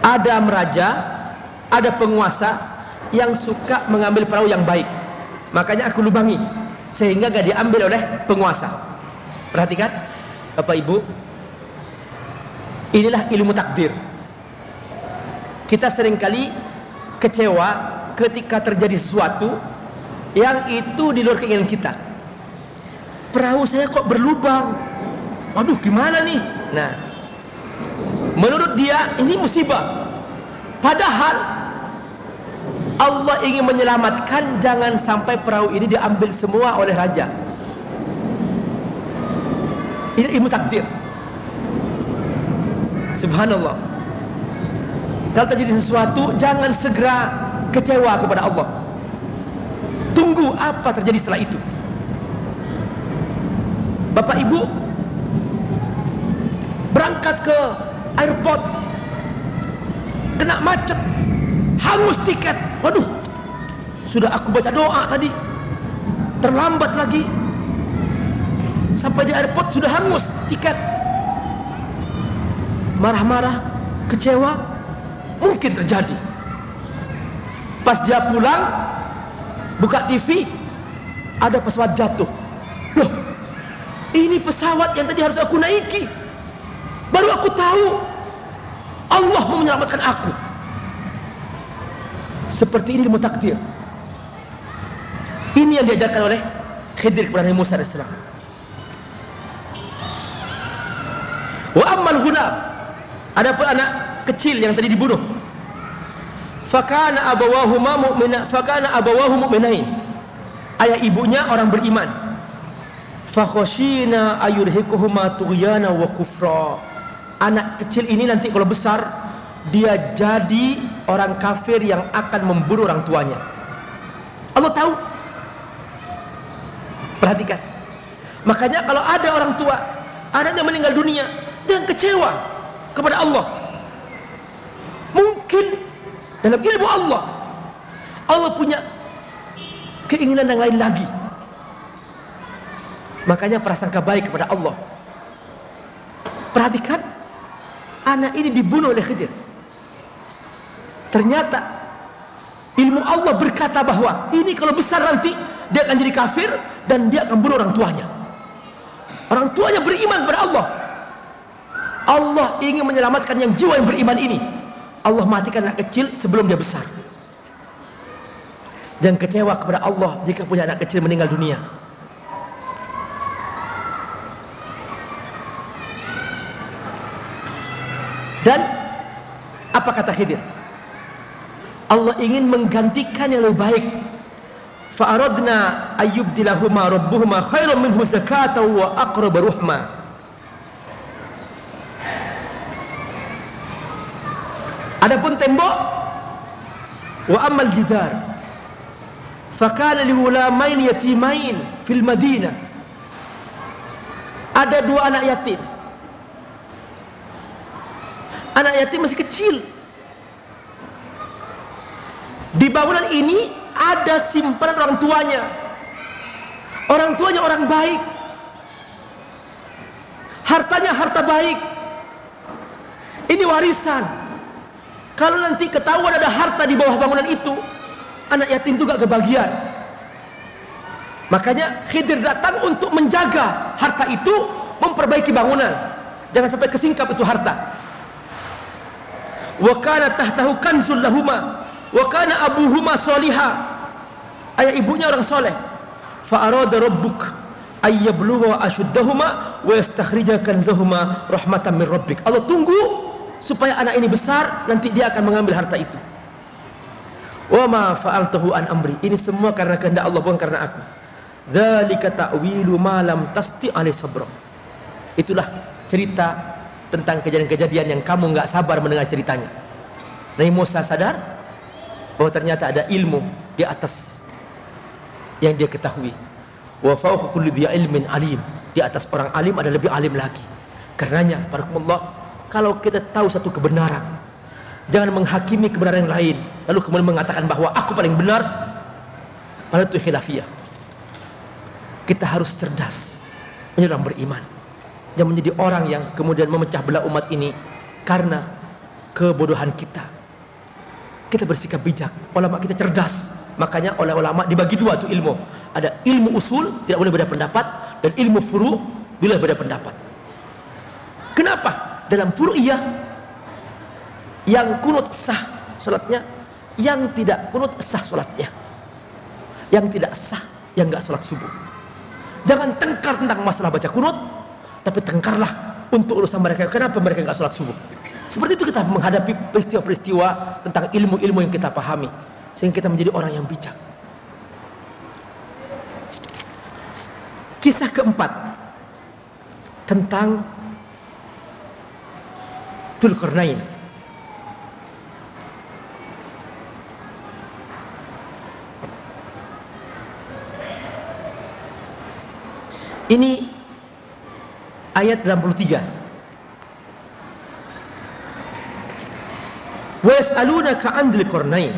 Ada raja ada penguasa yang suka mengambil perahu yang baik. Makanya aku lubangi sehingga gak diambil oleh penguasa. Perhatikan Bapak Ibu inilah ilmu takdir. Kita sering kali kecewa ketika terjadi sesuatu yang itu di luar keinginan kita. Perahu saya kok berlubang. Waduh gimana nih? Nah menurut dia ini musibah. Padahal Allah ingin menyelamatkan jangan sampai perahu ini diambil semua oleh raja. Ini ilmu takdir. Subhanallah. Kalau terjadi sesuatu jangan segera kecewa kepada Allah tunggu apa terjadi setelah itu? Bapak Ibu berangkat ke airport. Kena macet hangus tiket. Waduh sudah aku baca doa tadi. Terlambat lagi. Sampai di airport sudah hangus tiket. Marah-marah kecewa mungkin terjadi. Pas dia pulang buka TV ada pesawat jatuh. Loh ini pesawat yang tadi harus aku naiki. Baru aku tahu Allah mau menyelamatkan aku. Seperti ini ilmu takdir. Ini yang diajarkan oleh Khidir kepada Nabi Musa AS wa ammal guna adapun anak kecil yang tadi dibunuh fakana abawahuma mu'mina fakana abawahu mu'minain. Ayah ibunya orang beriman. Fakhoshina ayurhikuhuma tughyana wa kufra. Anak kecil ini nanti kalau besar dia jadi orang kafir yang akan memburu orang tuanya. Allah tahu? Perhatikan. Makanya kalau ada orang tua anaknya meninggal dunia jangan kecewa kepada Allah. Mungkin dalam ilmu Allah. Allah punya keinginan yang lain lagi. Makanya prasangka baik kepada Allah. Perhatikan anak ini dibunuh oleh Khidir. Ternyata ilmu Allah berkata bahwa ini kalau besar nanti dia akan jadi kafir dan dia akan bunuh orang tuanya. Orang tuanya beriman kepada Allah. Allah ingin menyelamatkan yang jiwa yang beriman ini Allah matikan anak kecil sebelum dia besar Jangan kecewa kepada Allah jika punya anak kecil meninggal dunia. Dan apa kata Khidir? Allah ingin menggantikan yang lebih baik. Fa'aradna ayyubdilahuma rabbuhuma khairan minhu zakata wa aqrab ruhma. Adapun tembok wa amal jidar. Fakana yatimain fil Madinah. Ada dua anak yatim. Anak yatim masih kecil. Di bangunan ini ada simpanan orang tuanya. Orang tuanya orang baik. Hartanya harta baik. Ini warisan kalau nanti ketahuan ada harta di bawah bangunan itu anak yatim juga kebagian makanya Khidir datang untuk menjaga harta itu memperbaiki bangunan. Jangan sampai kesingkap itu harta. Wa kana tahtahu kanzul lahuma wa kana abuhuma soliha ayah ibunya orang soleh. Fa arada rabbuk ayyablugha ashuddahuma wa yastakhrija kanzahuma rahmatan min rabbik. Allah tunggu supaya anak ini besar nanti dia akan mengambil harta itu. Wa ma fa'altuhu an amri. Ini semua karena kehendak Allah bukan karena aku. Dzalika ta'wilu ma lam tasti alai itulah cerita tentang kejadian-kejadian yang kamu enggak sabar mendengar ceritanya. Nabi Musa sadar bahwa ternyata ada ilmu di atas yang dia ketahui. Wa fawqa kulli ilmin alim. Di atas orang alim ada lebih alim lagi. Karenanya para Allah kalau kita tahu satu kebenaran jangan menghakimi kebenaran yang lain lalu kemudian mengatakan bahwa aku paling benar padahal itu khilafiyah. Kita harus cerdas menjadi beriman. Dan menjadi orang yang kemudian memecah belah umat ini karena kebodohan kita. Kita bersikap bijak ulama kita cerdas. Makanya oleh ulama dibagi dua tuh ilmu. Ada ilmu usul tidak boleh beda pendapat dan ilmu furu boleh beda pendapat. Kenapa dalam furu'iyah yang kunut sah sholatnya yang tidak kunut sah sholatnya yang tidak sah yang nggak sholat subuh. Jangan tengkar tentang masalah baca kunut tapi tengkarlah untuk urusan mereka. Kenapa mereka nggak sholat subuh? Seperti itu kita menghadapi peristiwa-peristiwa tentang ilmu-ilmu yang kita pahami sehingga kita menjadi orang yang bijak. Kisah keempat tentang Tulkarnain Ini ayat 83. Wa yas'alunaka 'an Dzulqarnain.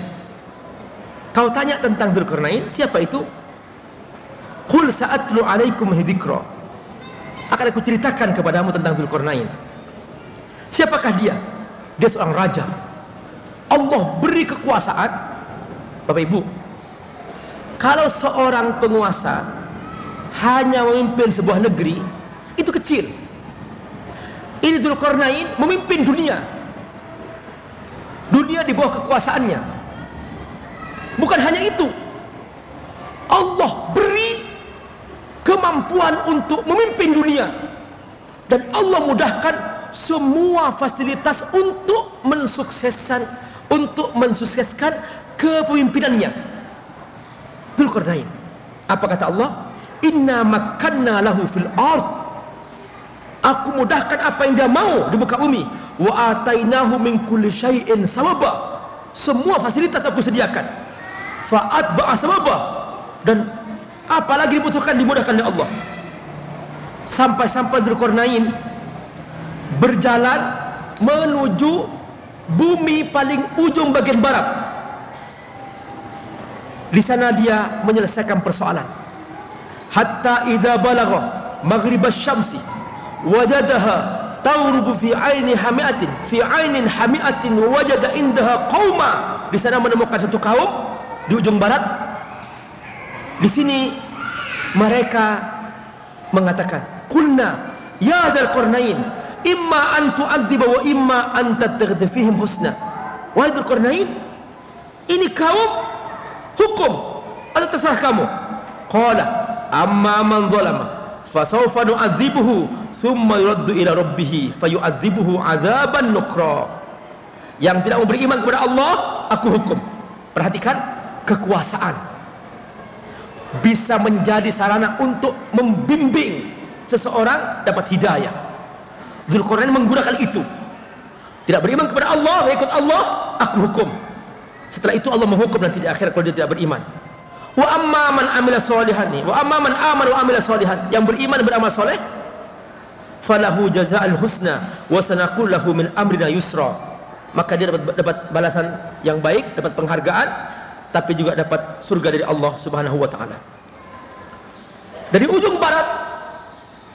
Kau tanya tentang Dzulqarnain, siapa itu? Qul sa'atlu 'alaikum dzikra. Akan aku ceritakan kepadamu tentang Dzulqarnain. Siapakah dia? Dia seorang raja. Allah beri kekuasaan. Bapak Ibu, kalau seorang penguasa hanya memimpin sebuah negeri itu kecil ini Zulkarnain memimpin dunia dunia di bawah kekuasaannya bukan hanya itu Allah beri kemampuan untuk memimpin dunia dan Allah mudahkan semua fasilitas untuk mensukseskan untuk mensukseskan kepemimpinannya. Zulkarnain apa kata Allah? Inna makanna lahu fil ard. Aku mudahkan apa yang dia mau di muka bumi. Wa atainahu min kulli syai'in sawaba semua fasilitas aku sediakan. Fa'at ba'a sawaba dan apa lagi dibutuhkan dimudahkan oleh Allah. Sampai-sampai Dzulkarnain berjalan menuju bumi paling ujung bagian barat. Di sana dia menyelesaikan persoalan. Hatta idza balagha maghrib asy-syamsi wajadaha tawrubu fi aini hamiatin fi ainin hamiatin wajada indaha qauma di sana menemukan satu kaum di ujung barat di sini mereka mengatakan kulna ya dzal qarnain imma an tu'adziba wa imma an tattakhidha fihim husna. Wahai dzal qarnain ini kaum hukum atau terserah kamu? Qala amma man zalama fasawfa nu'adzibuhu thumma yuraddu ila rabbih fayu'adzibuhu adzaban nukra. Yang tidak mau beriman kepada Allah aku hukum. Perhatikan kekuasaan. Bisa menjadi sarana untuk membimbing seseorang dapat hidayah Zulkarnain menggunakan itu. Tidak beriman kepada Allah mengikut Allah aku hukum. Setelah itu Allah menghukum nanti di akhirat kalau dia tidak beriman. Wa amma man amila solihan wa amma man wa amila solihan. Yang beriman beramal soleh falahu jazaa'al husna wa sanaqul lahu min amrina yusra. Maka dia dapat dapat balasan yang baik dapat penghargaan tapi juga dapat surga dari Allah Subhanahu wa taala. Dari ujung barat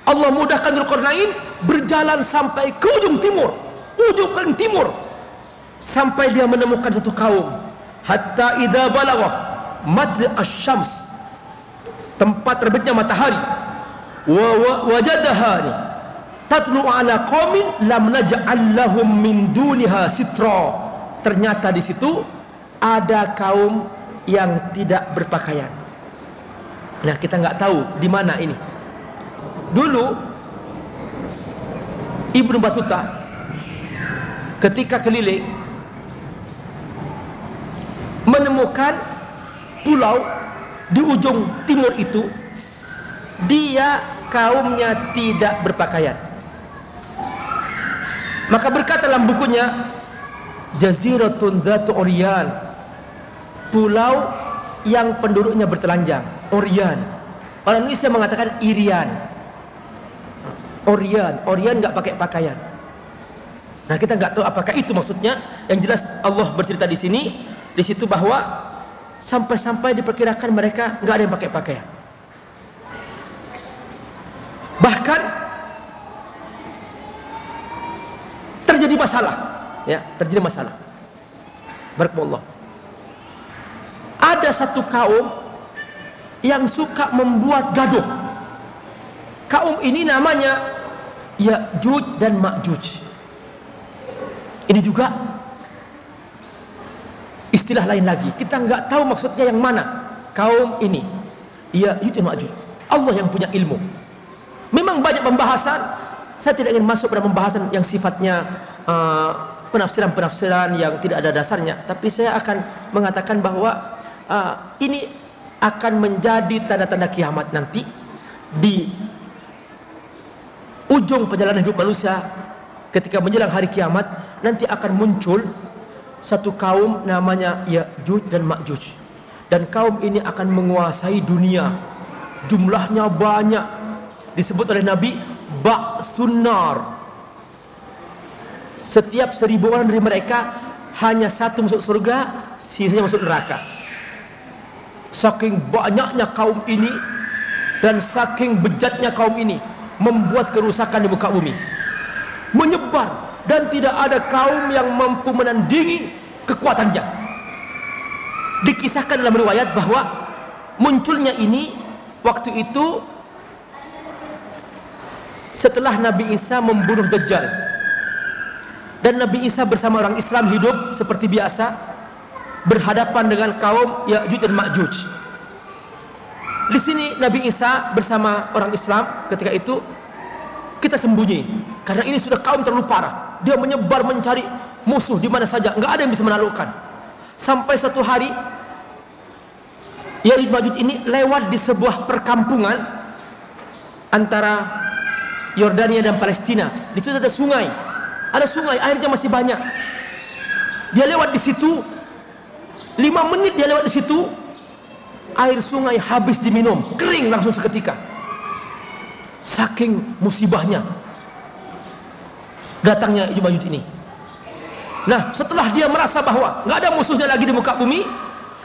Allah mudahkan Dzulkarnain berjalan sampai ke ujung timur ujung paling timur sampai dia menemukan satu kaum. Hatta idza balagha madri asyams tempat terbitnya matahari. Wa, wa wajadaha tatlu ala qaumin lam naj'al lahum min duniha sitra. Ternyata di situ ada kaum yang tidak berpakaian. Nah kita nggak tahu di mana ini dulu Ibnu Batuta ketika keliling menemukan pulau di ujung timur itu dia kaumnya tidak berpakaian. Maka berkata dalam bukunya Jaziratun Zatu Orian pulau yang penduduknya bertelanjang Orian orang Indonesia mengatakan Irian Orian Orian nggak pakai pakaian nah kita nggak tahu apakah itu maksudnya yang jelas Allah bercerita di sini di situ bahwa sampai-sampai diperkirakan mereka nggak ada yang pakai pakaian. Bahkan terjadi masalah, ya terjadi masalah. Barakallah. Ada satu kaum yang suka membuat gaduh. Kaum ini namanya Ya'juj dan Ma'juj. Ini juga istilah lain lagi. Kita nggak tahu maksudnya yang mana kaum ini. Ya itu maju Allah yang punya ilmu. Memang banyak pembahasan. Saya tidak ingin masuk pada pembahasan yang sifatnya uh, penafsiran-penafsiran yang tidak ada dasarnya. Tapi saya akan mengatakan bahwa uh, ini akan menjadi tanda-tanda kiamat nanti di ujung perjalanan hidup manusia ketika menjelang hari kiamat nanti akan muncul satu kaum namanya Ya'juj dan Ma'juj. Dan kaum ini akan menguasai dunia. Jumlahnya banyak. Disebut oleh Nabi Ba'sunar. Setiap seribu orang dari mereka hanya satu masuk surga, sisanya masuk neraka. Saking banyaknya kaum ini dan saking bejatnya kaum ini membuat kerusakan di muka bumi. Menyebar dan tidak ada kaum yang mampu menandingi kekuatannya. Dikisahkan dalam riwayat bahwa munculnya ini waktu itu setelah Nabi Isa membunuh Dajjal dan Nabi Isa bersama orang Islam hidup seperti biasa berhadapan dengan kaum Ya'juj dan Ma'juj. Di sini Nabi Isa bersama orang Islam ketika itu kita sembunyi. Karena ini sudah kaum terlalu parah. Dia menyebar mencari musuh di mana saja. Nggak ada yang bisa menaklukkan. Sampai suatu hari Yalid Majud ini lewat di sebuah perkampungan antara Yordania dan Palestina. Di situ ada sungai. Ada sungai airnya masih banyak. Dia lewat di situ. Lima menit dia lewat di situ air sungai habis diminum kering langsung seketika. Saking musibahnya datangnya Ma'juj ini. Nah setelah dia merasa bahwa nggak ada musuhnya lagi di muka bumi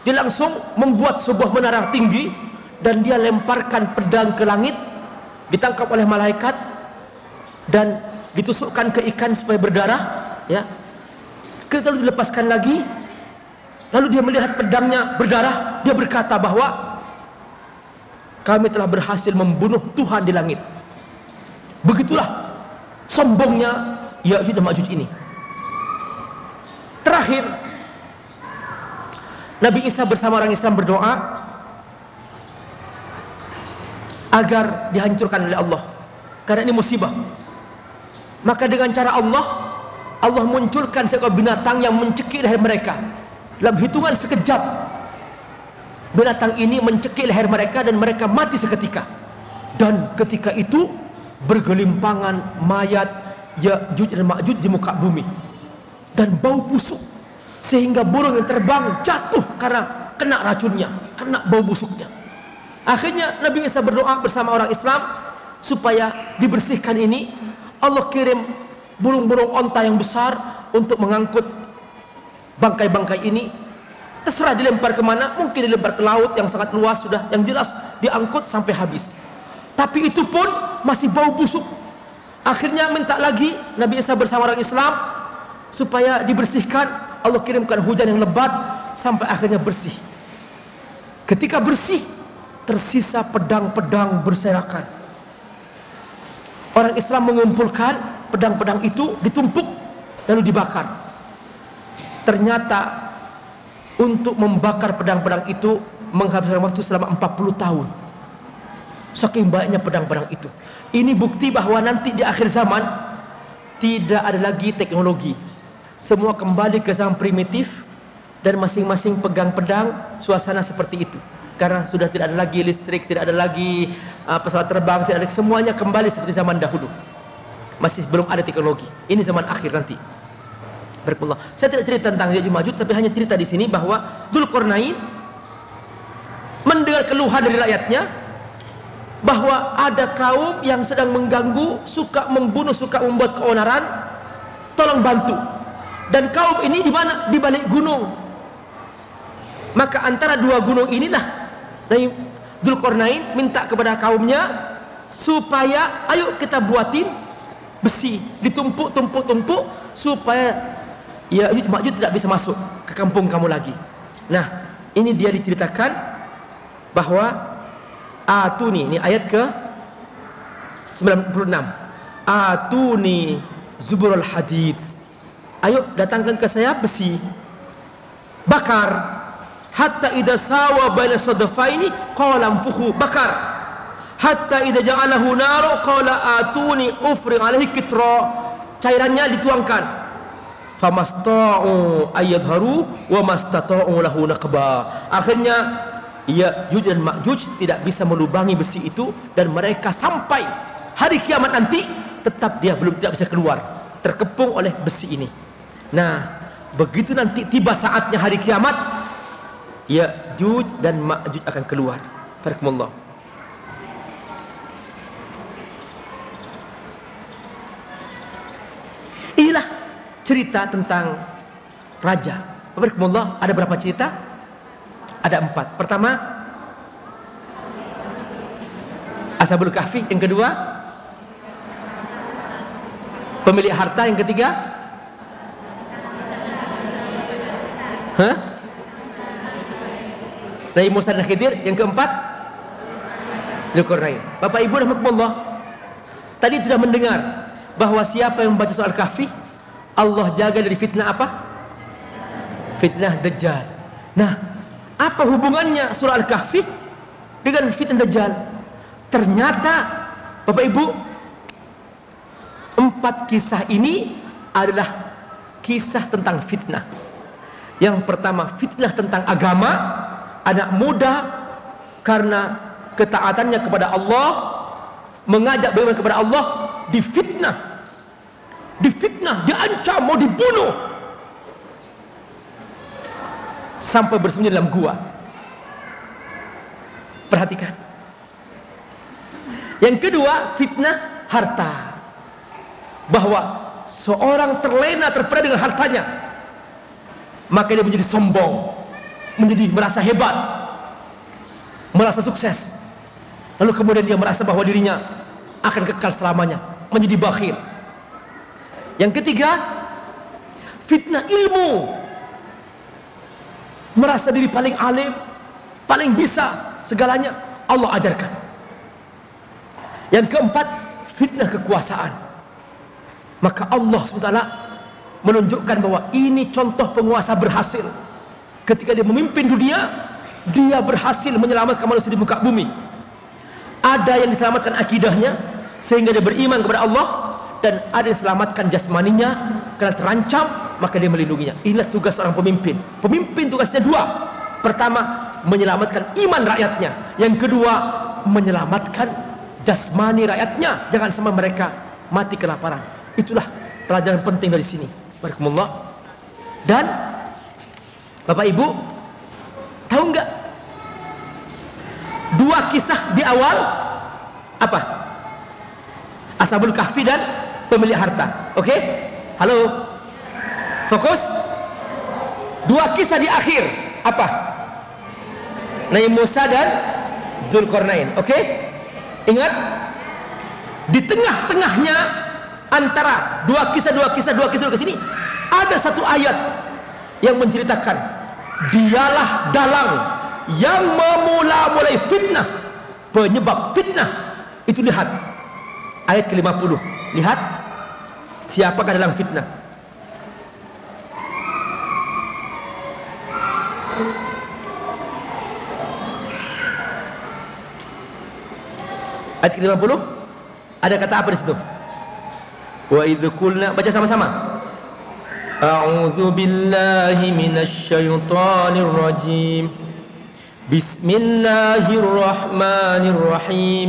dia langsung membuat sebuah menara tinggi dan dia lemparkan pedang ke langit ditangkap oleh malaikat dan ditusukkan ke ikan supaya berdarah ya. Lalu dilepaskan lagi lalu dia melihat pedangnya berdarah dia berkata bahwa kami telah berhasil membunuh Tuhan di langit. Begitulah sombongnya Ya'juj dan Ma'juj ini. Terakhir Nabi Isa bersama orang Islam berdoa agar dihancurkan oleh Allah. Karena ini musibah. Maka dengan cara Allah Allah munculkan seekor binatang yang mencekik leher mereka dalam hitungan sekejap binatang ini mencekik leher mereka dan mereka mati seketika. Dan ketika itu bergelimpangan mayat Ya'juj dan Ma'juj di muka bumi. Dan bau busuk sehingga burung yang terbang jatuh karena kena racunnya kena bau busuknya. Akhirnya Nabi Isa berdoa bersama orang Islam supaya dibersihkan ini. Allah kirim burung-burung onta yang besar untuk mengangkut bangkai-bangkai ini terserah dilempar ke mana mungkin dilempar ke laut yang sangat luas sudah yang jelas diangkut sampai habis. Tapi itu pun masih bau busuk. Akhirnya minta lagi Nabi Isa bersama orang Islam supaya dibersihkan. Allah kirimkan hujan yang lebat sampai akhirnya bersih. Ketika bersih tersisa pedang-pedang berserakan. Orang Islam mengumpulkan pedang-pedang itu ditumpuk lalu dibakar ternyata untuk membakar pedang-pedang itu menghabiskan waktu selama 40 tahun. Saking banyaknya pedang-pedang itu. Ini bukti bahwa nanti di akhir zaman tidak ada lagi teknologi. Semua kembali ke zaman primitif dan masing-masing pegang pedang suasana seperti itu. Karena sudah tidak ada lagi listrik tidak ada lagi uh, pesawat terbang tidak ada semuanya kembali seperti zaman dahulu. Masih belum ada teknologi. Ini zaman akhir nanti Saya tidak cerita tentang Ya'juj Ma'juj tapi hanya cerita di sini bahwa Dzulqarnain mendengar keluhan dari rakyatnya bahwa ada kaum yang sedang mengganggu, suka membunuh, suka membuat keonaran, tolong bantu. Dan kaum ini di mana? Di balik gunung. Maka antara dua gunung inilah Nabi Dzulkarnain minta kepada kaumnya supaya ayo kita buatin besi. Ditumpuk tumpuk tumpuk supaya ya Ma'juj tidak bisa masuk ke kampung kamu lagi. Nah ini dia diceritakan bahwa atuni ini ayat ke 96 atuni zuburul hadith ayo datangkan ke saya besi bakar. Hatta idza sawa baina sadafaini qala fuhu bakar. Hatta idza ja'alahu naru qala atuni ufri alaihi kitra cairannya dituangkan famasta'u ayyadharu wa mastata'u lahu naqba akhirnya ya Juj dan Ma'juj tidak bisa melubangi besi itu dan mereka sampai hari kiamat nanti tetap dia belum tidak bisa keluar terkepung oleh besi ini Nah, begitu nanti tiba saatnya hari kiamat, ya Juj dan Ma'juj akan keluar. Barakallahu. Inilah cerita tentang raja. Barakallahu. Ada berapa cerita? Ada empat. Pertama, Ashabul Kahfi. Yang kedua, pemilik harta. Yang ketiga? Nabi Musa dan Khidir yang keempat Zulkarnain. Bapak Ibu rahmatullah. Tadi sudah mendengar bahwa siapa yang membaca soal kahfi Allah jaga dari fitnah apa? Fitnah Dajjal. Nah, apa hubungannya surah Al-Kahfi dengan fitnah Dajjal? Ternyata Bapak Ibu empat kisah ini adalah kisah tentang fitnah. Yang pertama fitnah tentang agama anak muda karena ketaatannya kepada Allah mengajak beriman kepada Allah difitnah difitnah diancam mau dibunuh sampai bersembunyi dalam gua perhatikan Yang kedua, fitnah harta. Bahwa seorang terlena terpeda dengan hartanya, maka dia menjadi sombong, menjadi merasa hebat, merasa sukses. Lalu kemudian dia merasa bahwa dirinya akan kekal selamanya, menjadi bakhil. Yang ketiga, fitnah ilmu. Merasa diri paling alim, paling bisa segalanya Allah ajarkan. Yang keempat, fitnah kekuasaan. Maka Allah SWT menunjukkan bahwa ini contoh penguasa berhasil. Ketika dia memimpin dunia, dia berhasil menyelamatkan manusia di muka bumi. Ada yang diselamatkan akidahnya sehingga dia beriman kepada Allah dan ada yang diselamatkan jasmaninya karena terancam maka dia melindunginya. Inilah tugas seorang pemimpin. Pemimpin tugasnya dua. Pertama, menyelamatkan iman rakyatnya. Yang kedua, menyelamatkan jasmani rakyatnya. Jangan sampai mereka mati kelaparan. Itulah pelajaran penting dari sini. Barakallah. Dan Bapak Ibu, tahu nggak dua kisah di awal apa? Ashabul Kahfi dan pemilik harta. Oke? Okay? Halo. Fokus. Dua kisah di akhir apa? Nabi Musa dan Zulkarnain. Oke? Okay? Ingat? Di tengah-tengahnya antara dua kisah dua kisah dua kisah ke sini ada satu ayat yang menceritakan dialah dalang yang memula-mulai fitnah penyebab fitnah itu lihat ayat ke-50 lihat siapakah dalam fitnah? Ayat ke-50 ada kata apa di situ? Wa idh baca sama-sama. A'udzu billahi minasy syaithanir rajim bismillahirrahmanirrahim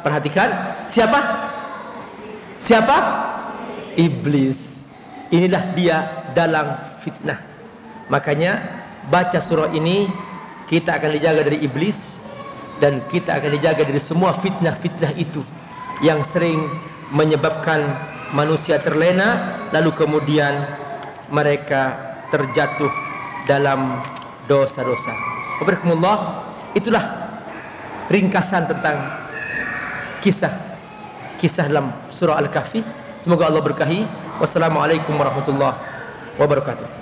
perhatikan. Siapa? Siapa? Iblis. Inilah dia dalam fitnah. Makanya baca surah ini kita akan dijaga dari iblis dan kita akan dijaga dari semua fitnah-fitnah itu yang sering menyebabkan manusia terlena lalu kemudian mereka terjatuh dalam dosa-dosa. Wabarakatuh. Itulah ringkasan tentang kisah kisah dalam surah Al-Kahfi. Semoga Allah berkahi. Wassalamualaikum warahmatullahi wabarakatuh.